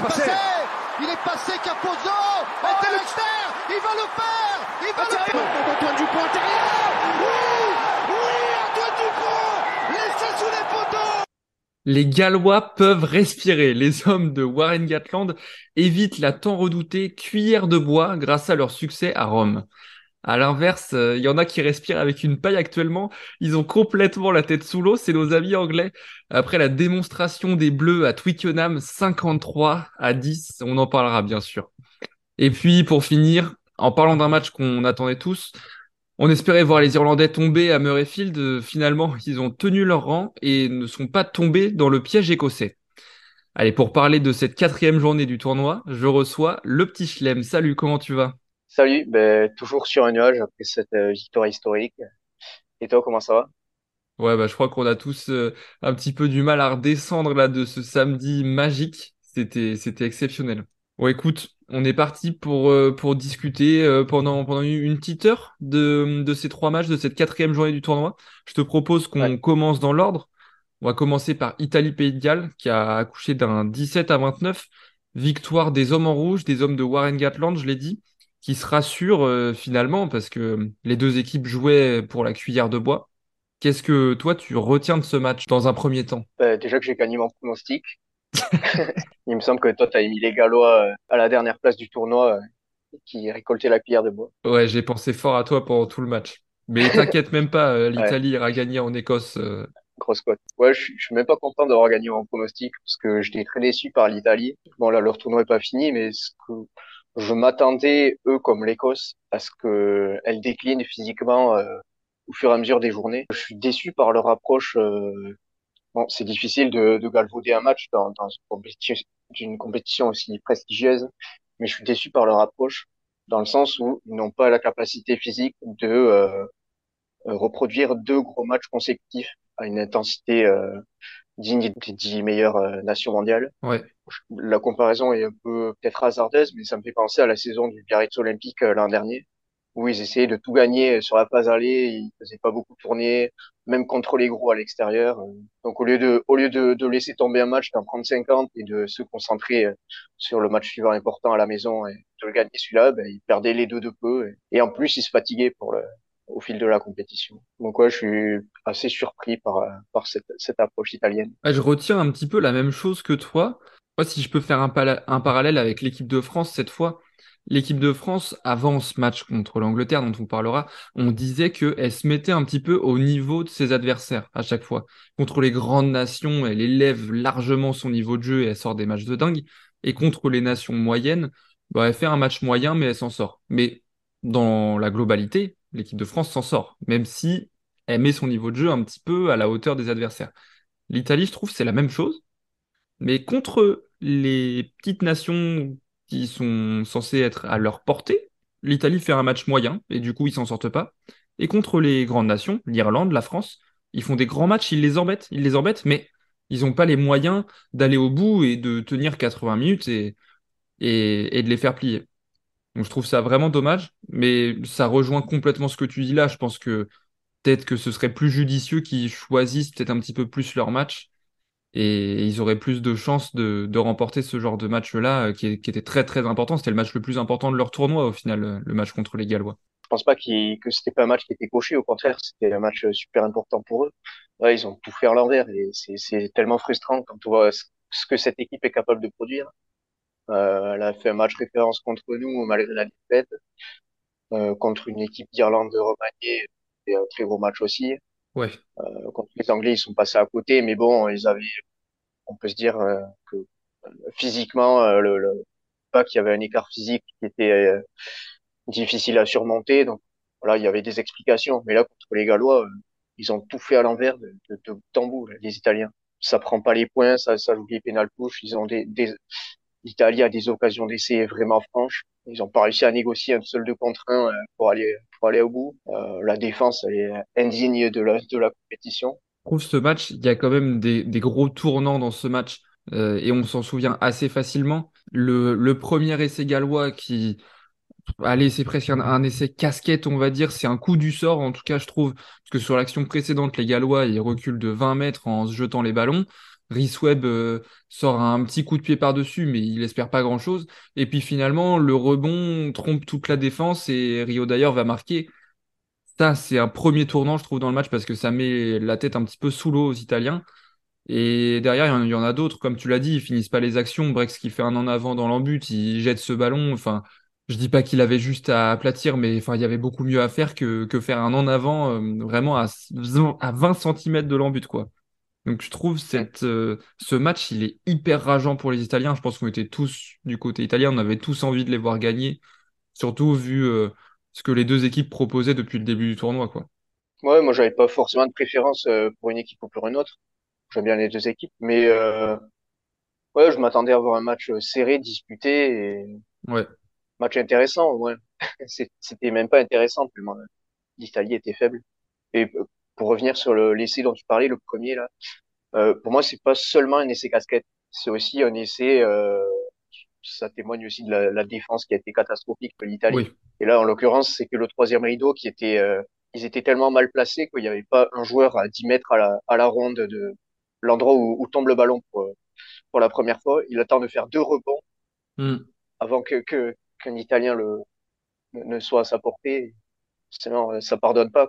est passé. Il est passé Capozzo. Oh, il va le faire. Il va le faire. Antoine Dupont intérieur. Oui Oui Antoine Dupont. Laissez sous les poteaux. Les Gallois peuvent respirer. Les hommes de Warren Gatland évitent la tant redoutée cuillère de bois grâce à leur succès à Rome. À l'inverse, euh, il y en a qui respirent avec une paille actuellement. Ils ont complètement la tête sous l'eau. C'est nos amis anglais. Après la démonstration des Bleus à Twickenham, 53 à 10, on en parlera bien sûr. Et puis, pour finir, en parlant d'un match qu'on attendait tous, on espérait voir les Irlandais tomber à Murrayfield. Finalement, ils ont tenu leur rang et ne sont pas tombés dans le piège écossais. Allez, pour parler de cette quatrième journée du tournoi, je reçois le petit Schlem. Salut, comment tu vas? Salut, ben, toujours sur un nuage après cette euh, victoire historique. Et toi, comment ça va? Ouais, bah, je crois qu'on a tous euh, un petit peu du mal à redescendre là de ce samedi magique. C'était, c'était exceptionnel. Bon, écoute, on est parti pour, euh, pour discuter pendant, pendant une petite heure de, de ces trois matchs, de cette quatrième journée du tournoi. Je te propose qu'on commence dans l'ordre. On va commencer par Italie-Pays de Galles, qui a accouché d'un 17 à 29. Victoire des hommes en rouge, des hommes de Warren Gatland, je l'ai dit qui se rassure euh, finalement parce que les deux équipes jouaient pour la cuillère de bois. Qu'est-ce que toi tu retiens de ce match dans un premier temps? Euh, Déjà que j'ai gagné mon pronostic. Il me semble que toi tu as mis les Gallois euh, à la dernière place du tournoi qui récoltaient la cuillère de bois. Ouais, j'ai pensé fort à toi pendant tout le match. Mais t'inquiète même pas, l'Italie ira gagner en Écosse. Grosse cote. Ouais, je, je suis même pas content d'avoir gagné mon pronostic parce que j'étais très déçu par l'Italie. Bon là, leur tournoi est pas fini, mais ce que je m'attendais, eux comme l'Écosse, à ce qu'elle décline physiquement euh, au fur et à mesure des journées. Je suis déçu par leur approche. Euh, bon, c'est difficile de, de, galvauder un match dans, dans une, compétition, aussi prestigieuse, mais je suis déçu par leur approche dans le sens où ils n'ont pas la capacité physique de euh, reproduire deux gros matchs consécutifs à une intensité digne des dix meilleures euh, nations mondiales. Ouais. La comparaison est un peu peut-être hasardeuse, mais ça me fait penser à la saison du Biarritz Olympique euh, l'an dernier, où ils essayaient de tout gagner sur la phase aller, ils faisaient pas beaucoup tourner, même contre les gros à l'extérieur. Donc au lieu de au lieu de, de laisser tomber un match, d'en prendre 50 et de se concentrer euh, sur le match suivant important à la maison et de le gagner celui-là, ben, ils perdaient les deux de peu et en plus ils se fatiguaient pour le au fil de la compétition. Donc ouais, je suis assez surpris par, par cette, cette approche italienne. je retiens un petit peu la même chose que toi. Si je peux faire un, un parallèle avec l'équipe de France cette fois, l'équipe de France, avant ce match contre l'Angleterre dont on parlera, on disait qu'elle se mettait un petit peu au niveau de ses adversaires à chaque fois. Contre les grandes nations, elle élève largement son niveau de jeu et elle sort des matchs de dingue. Et contre les nations moyennes, bah, elle fait un match moyen, mais elle s'en sort. Mais dans la globalité, l'équipe de France s'en sort, même si elle met son niveau de jeu un petit peu à la hauteur des adversaires. L'Italie, je trouve, c'est la même chose, mais contre les petites nations qui sont censées être à leur portée, l'Italie fait un match moyen, et du coup, ils s'en sortent pas. Et contre les grandes nations, l'Irlande, la France, ils font des grands matchs, ils les embêtent, ils les embêtent, mais ils n'ont pas les moyens d'aller au bout et de tenir 80 minutes et, et de les faire plier. Donc je trouve ça vraiment dommage, mais ça rejoint complètement ce que tu dis là. Je pense que peut-être que ce serait plus judicieux qu'ils choisissent peut-être un petit peu plus leur match et ils auraient plus de chances de, remporter ce genre de match-là euh, qui, était très très important. C'était le match le plus important de leur tournoi au final, euh, le match contre les Gallois. Je pense pas qu que c'était pas un match qui était coché, au contraire, c'était un match super important pour eux. Ils ont tout fait à l'envers et c'est tellement frustrant quand on voit ce que cette équipe est capable de produire. Euh, elle a fait un match référence contre nous malgré la défaite. Euh, contre une équipe d'Irlande de Romagné, c'était un très gros match aussi. Ouais. Euh, contre les Anglais, ils sont passés à côté, mais bon, ils avaient, on peut se dire euh, que euh, physiquement, euh, le, le pas qu'il y avait un écart physique qui était difficile à surmonter. Donc voilà, il y avait des explications. Mais là, contre les Gallois, ils ont tout fait à l'envers de, de, de tambour, les Italiens. Ça prend pas les points, ça, ça joue les pénal push. Ils ont des, des, l'Italie a des occasions d'essai vraiment franches. Ils n'ont pas réussi à négocier un seul deux contre un euh, pour aller pour aller au bout. Euh, la défense est indigne de la de la compétition. Je trouve ce match, il y a quand même des, des gros tournants dans ce match euh, et on s'en souvient assez facilement. Le, le premier essai gallois qui Allez, c'est presque un, un, essai casquette, on va dire. C'est un coup du sort, en tout cas, je trouve. Parce que sur l'action précédente, les Gallois, ils reculent de 20 mètres en se jetant les ballons. Rhys Webb sort un petit coup de pied par-dessus, mais il espère pas grand-chose. Et puis finalement, le rebond trompe toute la défense et Rio d'ailleurs va marquer. Ça, c'est un premier tournant, je trouve, dans le match parce que ça met la tête un petit peu sous l'eau aux Italiens. Et derrière, il y en a d'autres, comme tu l'as dit, ils finissent pas les actions. Brex qui fait un en avant dans l'embut, il jette ce ballon. Enfin, je dis pas qu'il avait juste à aplatir, mais il y avait beaucoup mieux à faire que, que faire un en avant euh, vraiment à, à 20 cm de l'embut, quoi. Donc je trouve cette, euh, ce match, il est hyper rageant pour les Italiens. Je pense qu'on était tous du côté italien, on avait tous envie de les voir gagner, surtout vu euh, ce que les deux équipes proposaient depuis le début du tournoi, quoi. Ouais, moi j'avais pas forcément de préférence pour une équipe ou pour une autre. J'aime bien les deux équipes, mais euh, ouais, je m'attendais à avoir un match serré, disputé et ouais. match intéressant. Ouais. C'était même pas intéressant tellement l'Italie était faible. Et euh, pour revenir sur l'essai dont tu parlais, le premier là, euh, pour moi c'est pas seulement un essai casquette, c'est aussi un essai. Euh, ça témoigne aussi de la, la, défense qui a été catastrophique de l'Italie. Et là, en l'occurrence, c'est que le troisième rideau qui était, euh, ils étaient tellement mal placés qu'il n'y avait pas un joueur à 10 mètres à la, à la ronde de, l'endroit où, où, tombe le ballon pour, pour la première fois. Il attend de faire deux rebonds mm. avant que qu'un Italien le, ne soit à sa portée. Sinon, ça pardonne pas.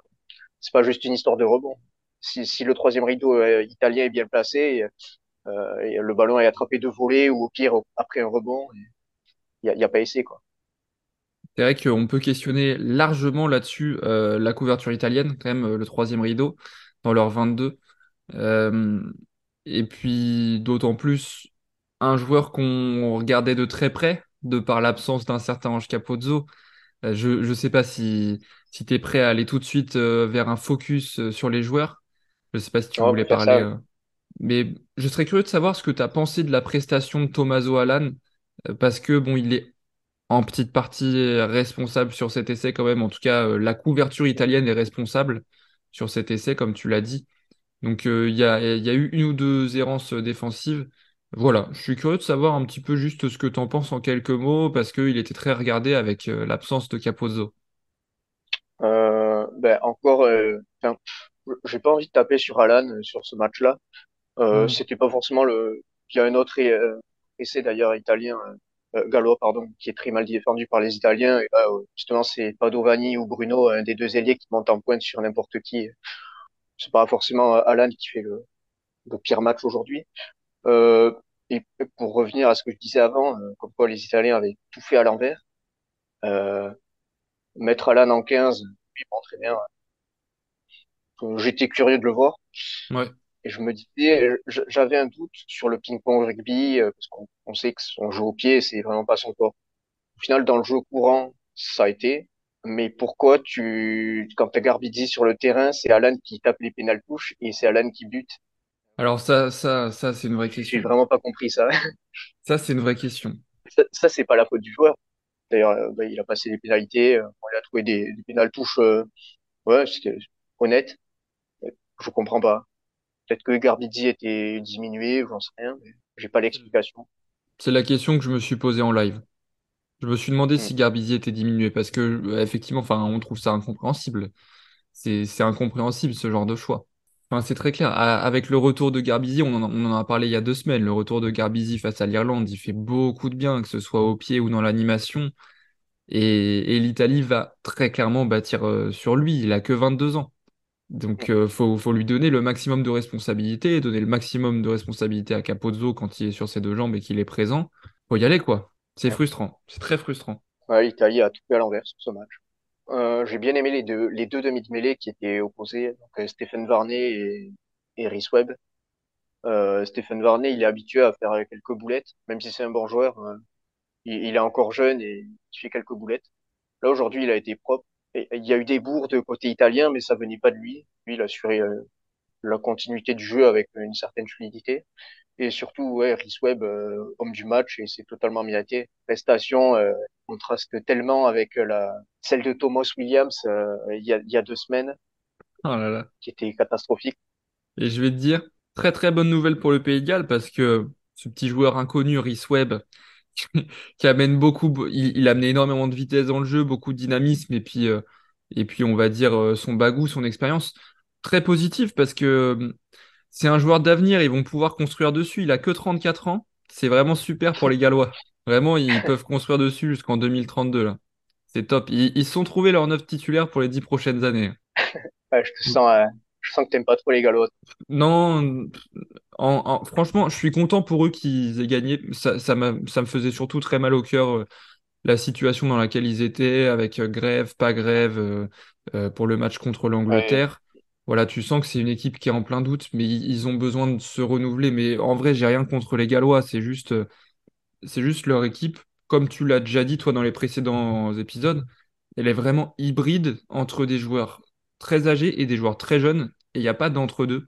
C'est pas juste une histoire de rebond. Si, le troisième rideau euh, italien est bien placé, euh, et le ballon est attrapé de volée ou au pire après un rebond, il n'y a, pas essai quoi. C'est vrai qu'on peut questionner largement là-dessus euh, la couverture italienne, quand même, le troisième rideau, dans leur 22. Euh, et puis d'autant plus un joueur qu'on regardait de très près, de par l'absence d'un certain Ange Capozzo. Je ne sais pas si, si tu es prêt à aller tout de suite euh, vers un focus sur les joueurs. Je ne sais pas si tu voulais parler. mais je serais curieux de savoir ce que tu as pensé de la prestation de Tommaso Alan, parce que bon, il est en petite partie responsable sur cet essai quand même. En tout cas, la couverture italienne est responsable sur cet essai, comme tu l'as dit. Donc euh, il y, a, y, a, eu une ou deux errances défensives. Voilà, je suis curieux de savoir un petit peu juste ce que tu en penses en quelques mots, parce qu'il était très regardé avec euh, l'absence de Capozzo. Euh, ben encore, euh, j'ai pas envie de taper sur Alan euh, sur ce match-là. Euh, mm. C'était pas forcément le. Il y a un autre essai d'ailleurs italien, gallois pardon, qui est très mal défendu par les Italiens. Et justement, c'est Padovani ou Bruno, un des deux ailiers qui montent en pointe sur n'importe qui c'est pas forcément Alan qui fait le, le pire match aujourd'hui. Euh, et pour revenir à ce que je disais avant, comme quoi les Italiens avaient tout fait à l'envers, euh, mettre Alan en 15, lui, bon, très bien. J'étais curieux de le voir. Ouais. Et je me disais, j'avais un doute sur le ping-pong rugby, euh, parce qu'on on sait que son jeu au pied, c'est vraiment pas son corps. Au final, dans le jeu courant, ça a été mais pourquoi tu, quand tu as Garbizzi sur le terrain, c'est Alan qui tape les pénales touches et c'est Alan qui bute? Alors ça, ça, ça, c'est une vraie question. J'ai vraiment pas compris ça. ça, c'est une vraie question. Ça, ça c'est pas la faute du joueur. D'ailleurs, euh, bah, il a passé des pénalités, euh, il a trouvé des, des pénales touches, euh, ouais, c'était honnête. Je comprends pas. Peut-être que Garbizzi était diminué, j'en sais rien, mais j'ai pas l'explication. C'est la question que je me suis posée en live. Je me suis demandé si mm. Garbizi était diminué parce que effectivement, enfin, on trouve ça incompréhensible. C'est incompréhensible ce genre de choix. Enfin, c'est très clair. avec le retour de Garbizi, on en, a, on en a parlé il y a deux semaines. Le retour de Garbizi face à l'Irlande, il fait beaucoup de bien, que ce soit au pied ou dans l'animation. Et, et l'Italie va très clairement bâtir euh, sur lui. Il a que 22 ans. Donc, il euh, faut, faut, lui donner le maximum de responsabilité, donner le maximum de responsabilité à Capozzo quand il est sur ses deux jambes et qu'il est présent. Faut y aller, quoi. C'est frustrant, c'est très frustrant. Ouais, L'Italie a tout fait à l'envers sur ce match. Euh, j'ai bien aimé les deux, les deux demi de mêlée qui étaient opposés, donc euh, Stéphane Varney et, et Rhys Webb. Euh, Stéphane Varney, il est habitué à faire quelques boulettes, même si c'est un bon joueur. Euh, il, est encore jeune et il fait quelques boulettes. Là aujourd'hui, il a été propre. Il y a eu des bourdes côté italien, mais ça venait pas de lui. Lui, il a assuré euh, la continuité du jeu avec une certaine fluidité. Et surtout, ouais, Rhys Webb, euh, homme du match, et c'est totalement mérité. Prestation euh, contraste tellement avec euh, la celle de Thomas Williams euh, il, y a, il y a deux semaines, oh là là. qui était catastrophique. Et je vais te dire, très très bonne nouvelle pour le Pays de Galles, parce que ce petit joueur inconnu, Rhys Webb, qui amène beaucoup, il, il a amené énormément de vitesse dans le jeu, beaucoup de dynamisme, et puis, et puis on va dire son bagou, son expérience, très positif, parce que c'est un joueur d'avenir, ils vont pouvoir construire dessus. Il a que 34 ans. C'est vraiment super pour les Gallois. Vraiment, ils peuvent construire dessus jusqu'en 2032 là. C'est top. Ils, ils sont trouvés leur neuf titulaire pour les dix prochaines années. Ouais, je te sens, euh, je sens que t'aimes pas trop les Gallois. Non, en- en- franchement, je suis content pour eux qu'ils aient gagné. Ça, ça me faisait surtout très mal au cœur euh, la situation dans laquelle ils étaient, avec euh, grève, pas grève, pour le match contre Ouais. Voilà, tu sens que c'est une équipe qui est en plein doute, mais ils, ont besoin de se renouveler. Mais en vrai, j'ai rien contre les Gallois, c'est juste, euh, c'est juste leur équipe, comme tu l'as déjà dit toi dans les précédents épisodes, elle est vraiment hybride entre des joueurs très âgés et des joueurs très jeunes, et il n'y a pas d'entre-deux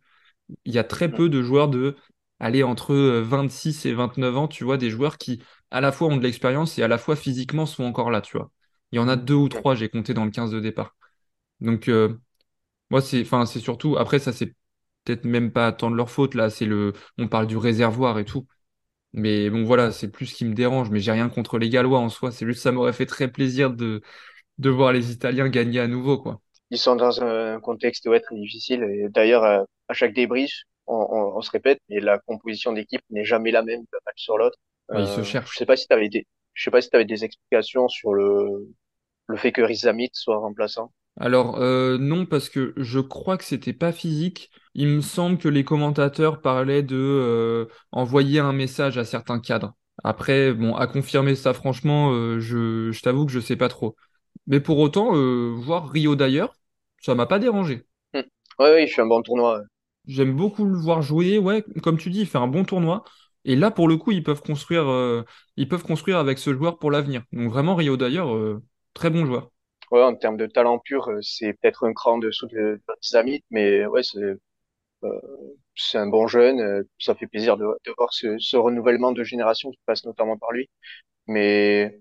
il y a très peu de joueurs de aller entre euh, 26 et 29 ans, tu vois, des joueurs qui à la fois ont de l'expérience et à la fois physiquement sont encore là, tu vois. Il y en a deux ou trois, j'ai compté dans le 15 de départ. Donc euh, moi c'est enfin c'est surtout après ça c'est peut-être même pas tant de leur faute là, c'est le on parle du réservoir et tout. Mais bon voilà, c'est plus ce qui me dérange, mais j'ai rien contre les Gallois en soi, c'est juste ça m'aurait fait très plaisir de de voir les Italiens gagner à nouveau quoi. Ils sont dans un contexte ouais, très difficile. Et d'ailleurs, euh, à chaque débrief, on, on, on se répète, mais la composition d'équipe n'est jamais la même d'un match sur l'autre. Ouais, ils se Euh, je sais cherchent. pas si t'avais des, je sais pas si t'avais des explications sur le, le fait que Riz Ahmed soit remplaçant. Alors, euh, non, parce que je crois que c'était pas physique. Il me semble que les commentateurs parlaient de euh, envoyer un message à certains cadres. Après, bon, à confirmer ça, franchement, euh, je, je t'avoue que je sais pas trop. Mais pour autant, voir Rio d'ailleurs, ça m'a pas dérangé. Hmm. Ouais, oui, je suis un bon tournoi. J'aime beaucoup le voir jouer. Ouais, comme tu dis, il fait un bon tournoi. Et là, pour le coup, ils peuvent construire, ils peuvent construire avec ce joueur pour l'avenir. Donc vraiment, Rio d'ailleurs, très bon joueur. Ouais, en termes de talent pur, euh, c'est peut-être un cran dessous de, de Ahmed, mais ouais, c'est, euh, c'est un bon jeune. euh, ça fait plaisir de, de voir ce, ce renouvellement de génération qui passe notamment par lui. Mais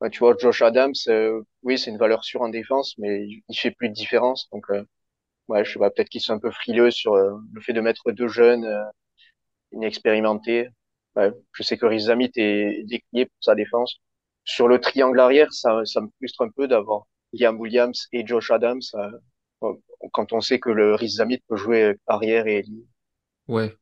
ouais, tu vois, Josh Adams, euh, oui, c'est une valeur sûre en défense, mais il, fait plus de différence. Donc, euh, ouais, je sais pas, peut-être qu'ils sont un peu frileux sur euh, le fait de mettre deux jeunes euh, inexpérimentés. Ouais, je sais que Riz Ahmed est décrié pour sa défense. Sur le triangle arrière, ça, ça me frustre un peu d'avoir Liam Williams et Josh Adams. euh, quand on sait que le Riz Ahmed peut jouer arrière et ailier. Ouais.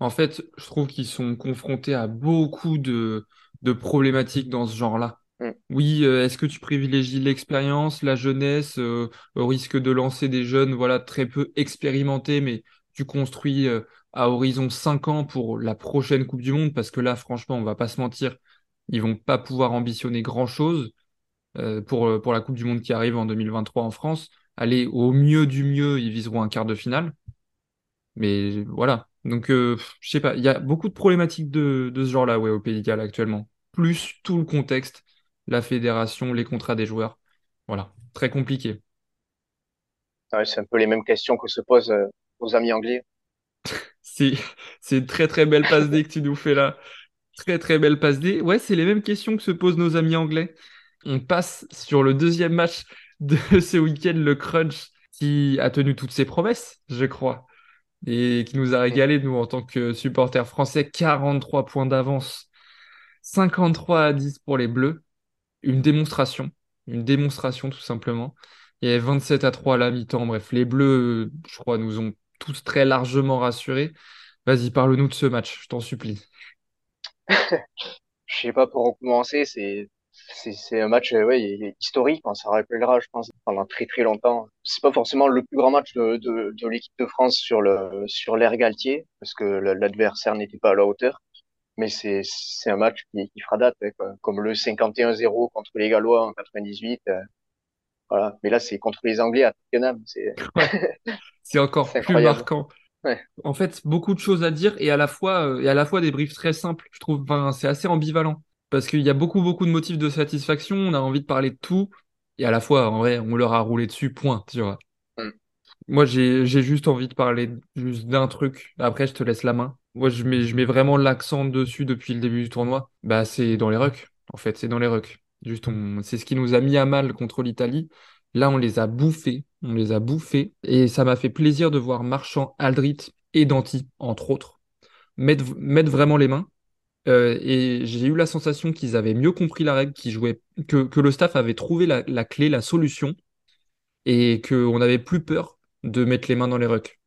En fait, je trouve qu'ils sont confrontés à beaucoup de, de problématiques dans ce genre-là. Hmm. Oui, euh, est-ce que tu privilégies l'expérience, la jeunesse, euh, au risque de lancer des jeunes, voilà, très peu expérimentés, mais tu construis euh, à horizon 5 ans pour la prochaine Coupe du Monde, parce que là, franchement, on va pas se mentir, ils vont pas pouvoir ambitionner grand-chose euh, pour, euh, pour la Coupe du Monde qui arrive en 2023 en France. Allez, au mieux du mieux, ils viseront un quart de finale. Mais voilà. Donc, euh, je sais pas, il y a beaucoup de problématiques de, de ce genre-là, ouais, au Pays de Galles actuellement. Plus tout le contexte, la fédération, les contrats des joueurs. Voilà, très compliqué. Ouais, c'est un peu les mêmes questions que se posent euh, aux amis anglais. C'est, c'est une très très belle passe D que tu nous fais là. Très très belle passe D. Ouais, c'est les mêmes questions que se posent nos amis anglais. On passe sur le deuxième match de ce week-end, le Crunch, qui a tenu toutes ses promesses, je crois. et qui nous a régalé, nous, en tant que supporters français. 43 points d'avance, 53 à 10 pour les Bleus. Une démonstration, une démonstration tout simplement. Et 27 à 3 à la mi-temps. Bref, les Bleus, je crois, nous ont tous très largement rassurés. Vas-y, parle-nous de ce match, je t'en supplie. Je sais pas pour commencer, c'est c'est un match euh, ouais, historique, hein, ça rappellera, je pense, pendant très très longtemps. C'est pas forcément le plus grand match de de, de l'équipe de France sur le sur l'ère Galtier, parce que l'adversaire n'était pas à la hauteur, mais c'est c'est un match qui, qui fera date, quoi. Comme le 51-0 contre les Gallois en 98, euh, voilà. Mais là, c'est contre les Anglais à Tottenham, c'est Ouais, encore plus marquant. Ouais. En fait, beaucoup de choses à dire et à la fois, euh, et à la fois des briefs très simples. Je trouve, enfin, c'est assez ambivalent parce qu'il y a beaucoup, beaucoup de motifs de satisfaction. On a envie de parler de tout et à la fois, en vrai, on leur a roulé dessus, point, tu vois. Mm. Moi, j'ai, juste envie de parler juste d'un truc. Après, je te laisse la main. Moi, je mets, je mets vraiment l'accent dessus depuis le début du tournoi. Bah, c'est dans les rucks. En fait, c'est dans les rucks. Juste, c'est ce qui nous a mis à mal contre l'Italie. Là, on les a bouffés. On les a bouffés. Et ça m'a fait plaisir de voir Marchand, Aldrit et Danti, entre autres, mettre, mettre vraiment les mains. Euh, et j'ai eu la sensation qu'ils avaient mieux compris la règle, qu'ils jouaient, que, que le staff avait trouvé la, la clé, la solution, et qu'on n'avait plus peur de mettre les mains dans les rucks.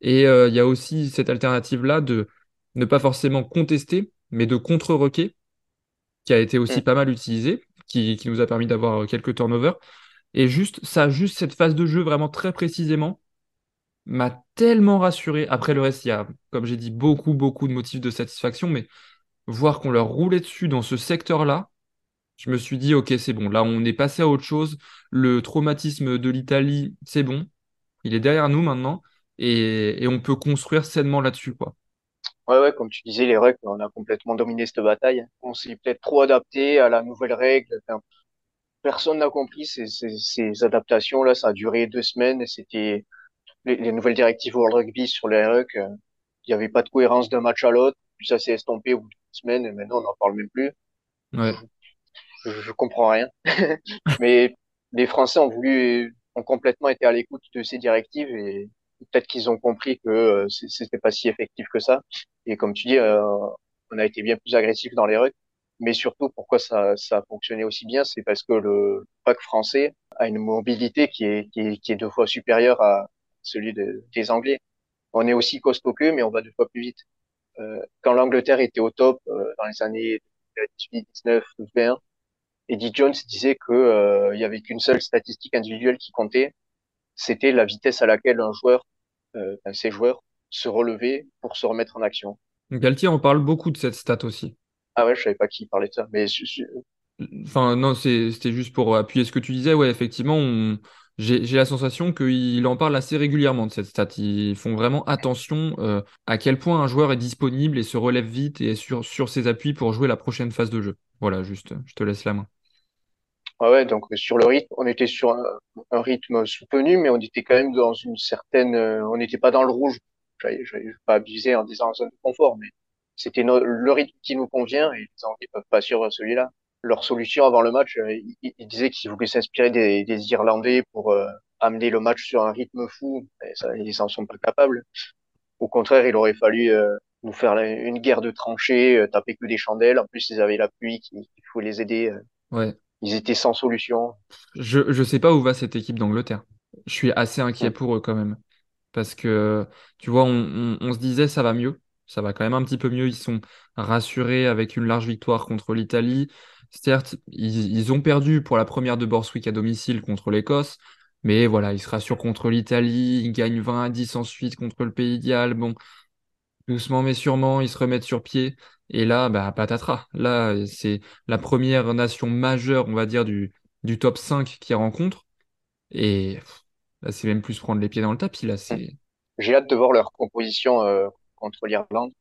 Et il y a aussi cette alternative-là de ne pas forcément contester, mais de contre-roquer, qui a été aussi Mm. pas mal utilisé, qui, qui nous a permis d'avoir quelques turnovers. Et juste, ça, juste cette phase de jeu vraiment très précisément, m'a tellement rassuré. Après le reste, il y a, comme j'ai dit, beaucoup, beaucoup de motifs de satisfaction, mais voir qu'on leur roulait dessus dans ce secteur-là, je me suis dit, ok, c'est bon, là on est passé à autre chose. Le traumatisme de l'Italie, c'est bon, il est derrière nous maintenant, et, et on peut construire sainement là-dessus, quoi. Ouais, ouais, comme tu disais, les règles, on a complètement dominé cette bataille. On s'est peut-être trop adapté à la nouvelle règle. Personne n'a compris ces, ces, ces adaptations-là. Ça a duré deux semaines et c'était les, les nouvelles directives World Rugby sur les rucks. euh, Il n'y avait pas de cohérence d'un match à l'autre. Puis ça s'est estompé au bout d'une semaine et maintenant on n'en parle même plus. Ouais, Je, je comprends rien. Mais les Français ont voulu, ont complètement été à l'écoute de ces directives et peut-être qu'ils ont compris que euh, c'était pas si effectif que ça. Et comme tu dis, euh, on a été bien plus agressif dans les rucks. Mais surtout, pourquoi ça, ça a fonctionné aussi bien, c'est parce que le pack français a une mobilité qui est, qui est, qui est deux fois supérieure à celui de- des Anglais. On est aussi costaud qu'eux, mais on va deux fois plus vite. Euh, quand l'Angleterre était au top euh, dans les années 18, 19, 20, Eddie Jones disait que euh, il y avait qu'une seule statistique individuelle qui comptait, c'était la vitesse à laquelle un joueur, euh, un ces joueurs, se relevait pour se remettre en action. Galtier en parle beaucoup de cette stat aussi. Ah ouais, je savais pas qui parlait de ça, mais je- je- Enfin, non, c'était juste pour appuyer ce que tu disais. Ouais, effectivement, on- j'ai la sensation qu'il en parle assez régulièrement de cette stat. Ils font vraiment attention euh, à quel point un joueur est disponible et se relève vite et est sur, ses appuis pour jouer la prochaine phase de jeu. Voilà, juste, je te laisse la main. ah ouais, donc sur le rythme, on était sur un, rythme soutenu, mais on était quand même dans une certaine, euh, on n'était pas dans le rouge. J'allais j'allais pas abuser en disant zone de confort, mais c'était le rythme qui nous convient et les Anglais peuvent pas suivre celui-là. Leur solution avant le match, euh, ils, ils disaient qu'ils voulaient s'inspirer des, des Irlandais pour euh, amener le match sur un rythme fou. Et ça, ils en sont pas capables. Au contraire, il aurait fallu euh, nous faire la- une guerre de tranchées, euh, taper que des chandelles. En plus, ils avaient la pluie qui, il faut les aider. euh. Ouais. Ils étaient sans solution. Je, je sais pas où va cette équipe d'Angleterre. Je suis assez inquiet pour eux quand même. Parce que, tu vois, on, on- on se disait ça va mieux. Ça va quand même un petit peu mieux. Ils sont rassurés avec une large victoire contre l'Italie. Certes, ils, ont perdu pour la première de Borswick à domicile contre l'Écosse. Mais voilà, ils se rassurent contre l'Italie. Ils gagnent 20 à 10 ensuite contre le Pays de. Bon, doucement mais sûrement, ils se remettent sur pied. Et là, bah, patatras. Là, c'est la première nation majeure, on va dire, du, du top 5 qui rencontre. Et là, c'est même plus prendre les pieds dans le tapis. Là, c'est. J'ai hâte de voir leur composition euh, contre l'Irlande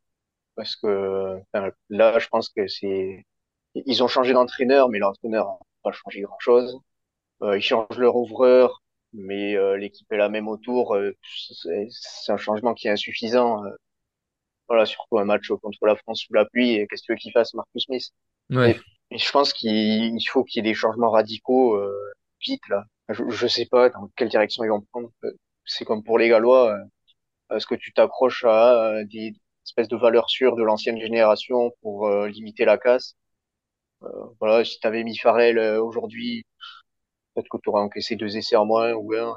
parce que là, je pense que c'est ils ont changé d'entraîneur, mais l'entraîneur n'a pas changé grand-chose. Euh, ils changent leur ouvreur, mais euh, l'équipe est la même autour. Euh, c'est un changement qui est insuffisant. Euh, voilà, surtout un match contre la France sous la pluie. Et qu'est-ce que tu veux qu'il fasse, Marcus Smith? Ouais. Et, et je pense qu'il il faut qu'il y ait des changements radicaux euh, vite là. Je, je sais pas dans quelle direction ils vont prendre. C'est comme pour les Gallois. Est-ce que tu t'accroches à euh, des espèces de valeurs sûres de l'ancienne génération pour euh, limiter la casse? Euh, voilà, si t'avais mis Farrell euh, aujourd'hui, peut-être que tu aurais encaissé deux essais en moins ou un,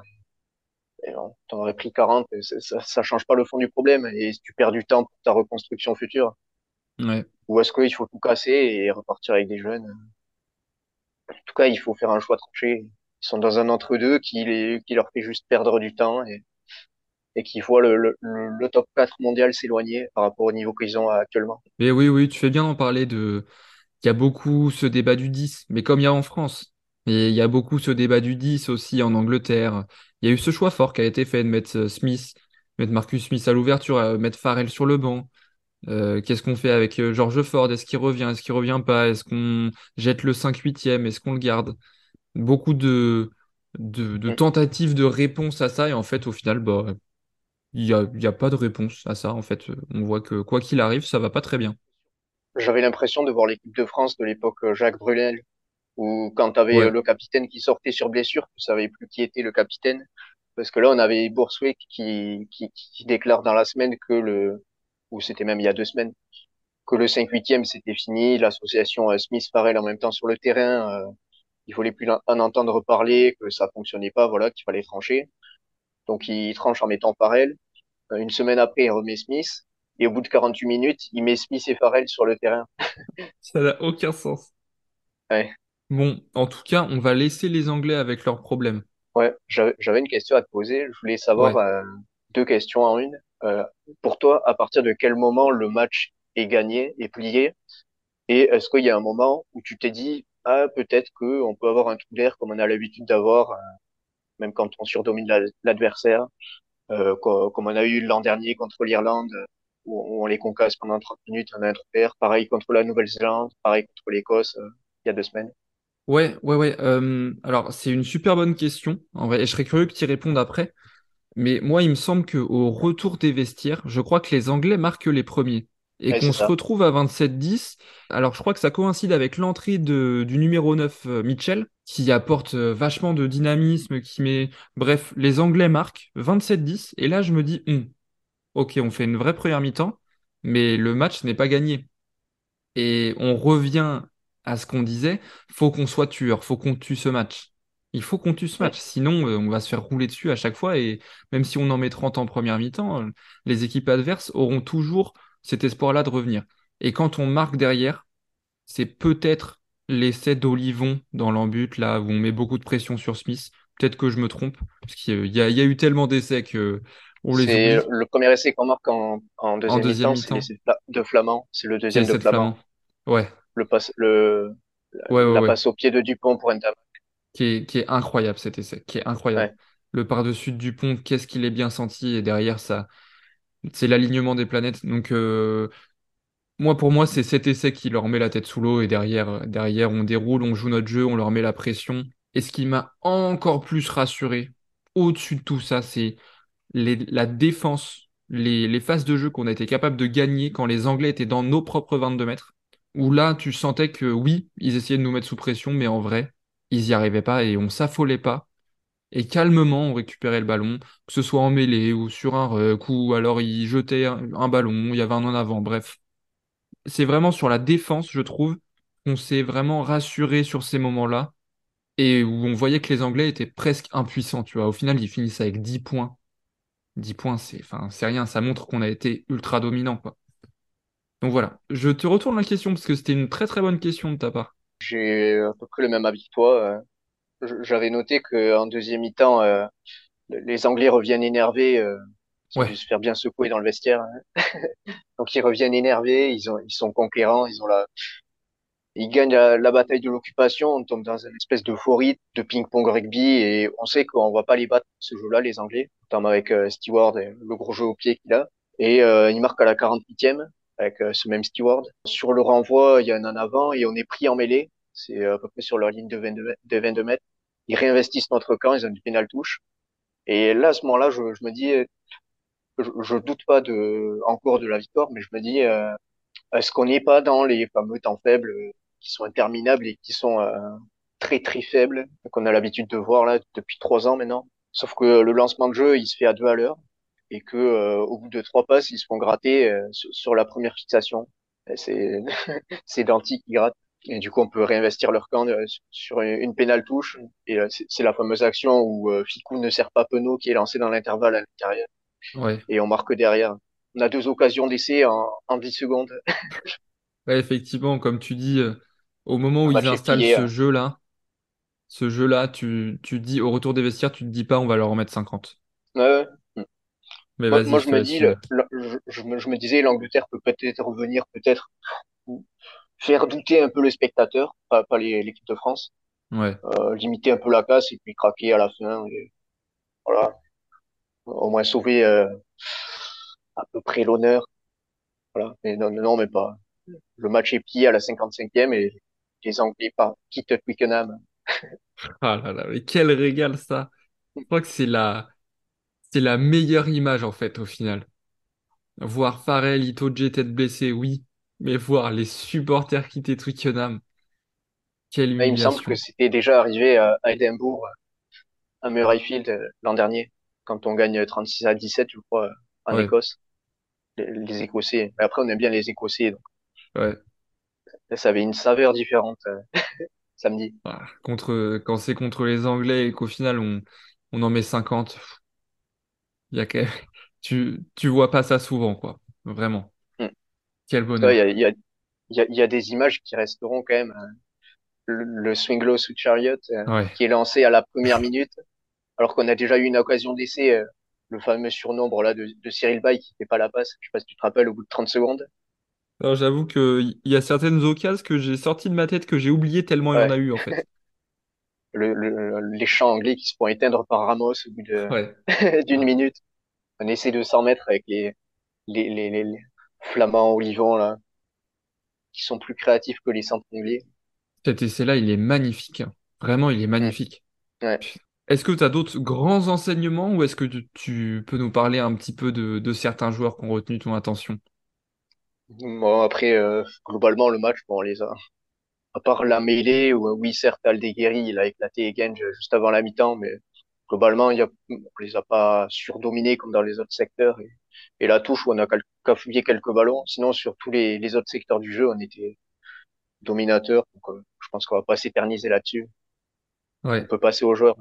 et t'en aurais pris 40. et ça, ça, change pas le fond du problème. Et tu perds du temps pour ta reconstruction future. Ouais. Ou est-ce qu'il faut tout casser et repartir avec des jeunes? En tout cas, il faut faire un choix tranché. Ils sont dans un entre-deux qui, les, qui leur fait juste perdre du temps et, et qui voit le, le, top 4 mondial s'éloigner par rapport au niveau qu'ils ont actuellement. Mais oui, oui, tu fais bien d'en parler de. Il y a beaucoup ce débat du 10, mais comme il y a en France. Et il y a beaucoup ce débat du 10 aussi en Angleterre. Il y a eu ce choix fort qui a été fait de mettre euh, Smith, mettre Marcus Smith à l'ouverture, mettre Farrell sur le banc. Euh, qu'est-ce qu'on fait avec euh, George Ford? Est-ce qu'il revient? Est-ce qu'il revient pas? Est-ce qu'on jette le 5-8e? Est-ce qu'on le garde? Beaucoup de, de, de tentatives de réponse à ça. Et en fait, au final, bah, il y a, il y a pas de réponse à ça. En fait, on voit que quoi qu'il arrive, ça va pas très bien. J'avais l'impression de voir l'équipe de France de l'époque euh, Jacques Brunel, où quand tu avais Ouais, le capitaine qui sortait sur blessure, tu savais plus qui était le capitaine. Parce que là, on avait Borswick qui, qui, qui déclare dans la semaine que le, ou c'était même il y a deux semaines, que le 5-8e c'était fini, l'association euh, Smith-Farrell en même temps sur le terrain, euh, il fallait plus en en entendre parler, que ça fonctionnait pas, voilà, qu'il fallait trancher. Donc il tranche en mettant Farrell. Une semaine après, il remet Smith. Et au bout de 48 minutes, il met Smith et Farrell sur le terrain. Ça n'a aucun sens. Ouais. Bon, en tout cas, on va laisser les Anglais avec leurs problèmes. Ouais, j'avais une question à te poser. Je voulais savoir Ouais. euh, deux questions en une. Euh, pour toi, à partir de quel moment le match est gagné, est plié? Et est-ce qu'il y a un moment où tu t'es dit, ah, peut-être que on peut avoir un trou d'air comme on a l'habitude d'avoir, euh, même quand on surdomine la- l'adversaire, co- comme on a eu l'an dernier contre l'Irlande, où, on les concasse pendant 30 minutes, on a un d'air. Pareil contre la Nouvelle-Zélande, pareil contre l'Écosse, euh, il y a deux semaines. Ouais, ouais, ouais. euh, alors, c'est une super bonne question. En vrai, et je serais curieux que tu y répondes après. Mais moi, il me semble qu'au retour des vestiaires, je crois que les Anglais marquent les premiers. Et Ouais, qu'on se ça. retrouve à 27-10. Alors, je crois que ça coïncide avec l'entrée de, du numéro 9, euh, Mitchell, qui apporte vachement de dynamisme, qui met... Bref, les Anglais marquent 27-10. Et là, je me dis, Hum, ok, on fait une vraie première mi-temps, mais le match n'est pas gagné. Et on revient à ce qu'on disait, faut qu'on soit tueur, faut qu'on tue ce match. Il faut qu'on tue ce match, sinon euh, on va se faire rouler dessus à chaque fois et même si on en met 30 en première mi-temps, les équipes adverses auront toujours cet espoir-là de revenir. Et quand on marque derrière, c'est peut-être l'essai d'Olivon dans l'embut, là où on met beaucoup de pression sur Smith. Peut-être que je me trompe, parce qu'il y y a eu tellement d'essais que on les C'est oublie. le premier essai qu'on marque en, en En deuxième deuxième mi-temps, c'est l'essai de Fla- de Flamand. C'est le deuxième de Flamand. Flamand. Ouais, Le passe, le, la, ouais, ouais, la ouais. passe au pied de Dupont pour Ntamak. qui est, qui est incroyable cet essai, qui est incroyable. Le par-dessus de Dupont, qu'est-ce qu'il est bien senti, et derrière ça, c'est l'alignement des planètes. Donc, euh, moi, pour moi, c'est cet essai qui leur met la tête sous l'eau, et derrière, euh, derrière, on déroule, on joue notre jeu, on leur met la pression. Et ce qui m'a encore plus rassuré, au-dessus de tout ça, c'est la défense, les, phases de jeu qu'on a été capable de gagner quand les Anglais étaient dans nos propres 22 mètres, où là, tu sentais que oui, ils essayaient de nous mettre sous pression, mais en vrai, ils n'y arrivaient pas et on s'affolait pas. Et calmement, on récupérait le ballon, que ce soit en mêlée ou sur un ruck, ou alors ils jetaient un, un ballon, il y avait un en avant, bref. C'est vraiment sur la défense, je trouve, qu'on s'est vraiment rassuré sur ces moments-là, et où on voyait que les Anglais étaient presque impuissants, tu vois. Au final, ils finissent avec 10 points. 10 points, c'est enfin, rien, ça montre qu'on a été ultra dominant, quoi. Donc voilà, je te retourne la question parce que c'était une très très bonne question de ta part. J'ai à peu près le même avis que toi. euh. J'avais noté qu'en deuxième mi-temps, euh, les Anglais reviennent énervés. euh, ils Ouais, se faire bien secouer dans le vestiaire. hein. Donc ils reviennent énervés, ils ont, ils sont conquérants, ils ont la, ils gagnent la, bataille de l'occupation. On tombe dans une espèce d'euphorie de ping-pong rugby et on sait qu'on va pas les battre ce jeu-là, les Anglais, notamment avec euh, Stewart et le gros jeu au pied qu'il a. Et euh, il marque à la 48e avec euh, ce même Stewart. Sur le renvoi, il y a un en avant et on est pris en mêlée. C'est euh, à peu près sur leur ligne de 22, de 22 mètres. Ils réinvestissent notre camp, ils ont du pénal touche. Et là, à ce moment-là, je, me dis, je, je doute pas de encore de la victoire, mais je me dis, est-ce qu'on n'est pas dans les fameux temps faibles qui sont interminables et qui sont euh, très très faibles, qu'on a l'habitude de voir là depuis trois ans maintenant. Sauf que le lancement de jeu, il se fait à deux à l'heure et que euh, au bout de trois passes, ils se font gratter euh, sur, la première fixation. C'est c'est Danti qui gratte. Et du coup, on peut réinvestir leur camp euh, sur une, une pénale touche. Et euh, c'est la fameuse action où Ficou ne sert pas Penaud qui est lancé dans l'intervalle à l'intérieur ouais. et on marque derrière. On a deux occasions d'essai en, en 10 secondes. Ouais, effectivement, comme tu dis, euh, au moment où ils match est installent ce hein. jeu-là, ce jeu-là, tu, tu dis au retour des vestiaires, tu te dis pas on va leur en mettre 50. Ouais, ouais. Mais Moi, moi, je me dis, le- je, je me, je me disais, l'Angleterre peut peut-être revenir, peut-être faire douter un peu le spectateur, pas, pas l'équipe de France, Ouais, euh, limiter un peu la casse et puis craquer à la fin. Et voilà, au moins sauver euh, à peu près l'honneur. Voilà, mais non, non, mais pas. Le match est plié à la 55e et les Anglais pas, quittent Twickenham. Ah là là, mais quel régal ça! Je crois que c'est la, c'est la meilleure image en fait au final. Voir Farrell, Itoje tête blessée, oui, mais voir les supporters quitter Twickenham, quelle Là, il me semble que humiliation. c'était déjà arrivé à Édimbourg, à Murrayfield euh, l'an dernier, quand on gagne 36 à 17, je crois, euh, en Ouais, Écosse. Les, les Écossais. Mais après, on aime bien les Écossais, donc ouais. Ça avait une saveur différente euh, samedi. Ah, contre, quand c'est contre les Anglais et qu'au final on, on en met 50, il y a même, Tu, tu vois pas ça souvent, quoi. Vraiment. Mm. Quel Il bonheur. y a, il y a, il y a, il y a des images qui resteront quand même. hein. Le, le swing low sous Chariot euh, Ouais. qui est lancé à la première minute, alors qu'on a déjà eu une occasion d'essai, euh, le fameux surnombre là de, de Cyril Bay qui fait pas la passe. Je sais pas si tu te rappelles au bout de 30 secondes. Alors, j'avoue qu'il y a certaines occasions que j'ai sorties de ma tête que j'ai oublié tellement il y en Ouais. a eu, en fait. Le, le- les champs anglais qui se font éteindre par Ramos au bout de Ouais. d'une minute. Un essai de 100 mètres avec les, les, les, les, les Flamands, là, qui sont plus créatifs que les centres anglais. Cet essai-là, il est magnifique. hein. Vraiment, il est Mm. magnifique. Ouais. Est-ce que tu as d'autres grands enseignements ou est-ce que tu, tu peux nous parler un petit peu de, de certains joueurs qui ont retenu ton attention? Bon, après, euh, globalement, le match, bon, on les a, à part la mêlée où, euh, oui, certes, Aldeguerri, il a éclaté Genge juste avant la mi-temps, mais globalement, il y a, on les a pas surdominés comme dans les autres secteurs. Et, et la touche où on a cafouillé quelques ballons. Sinon, sur tous les, les autres secteurs du jeu, on était dominateurs. Donc, euh, je pense qu'on va pas s'éterniser là-dessus. On Ouais. peut passer aux joueurs.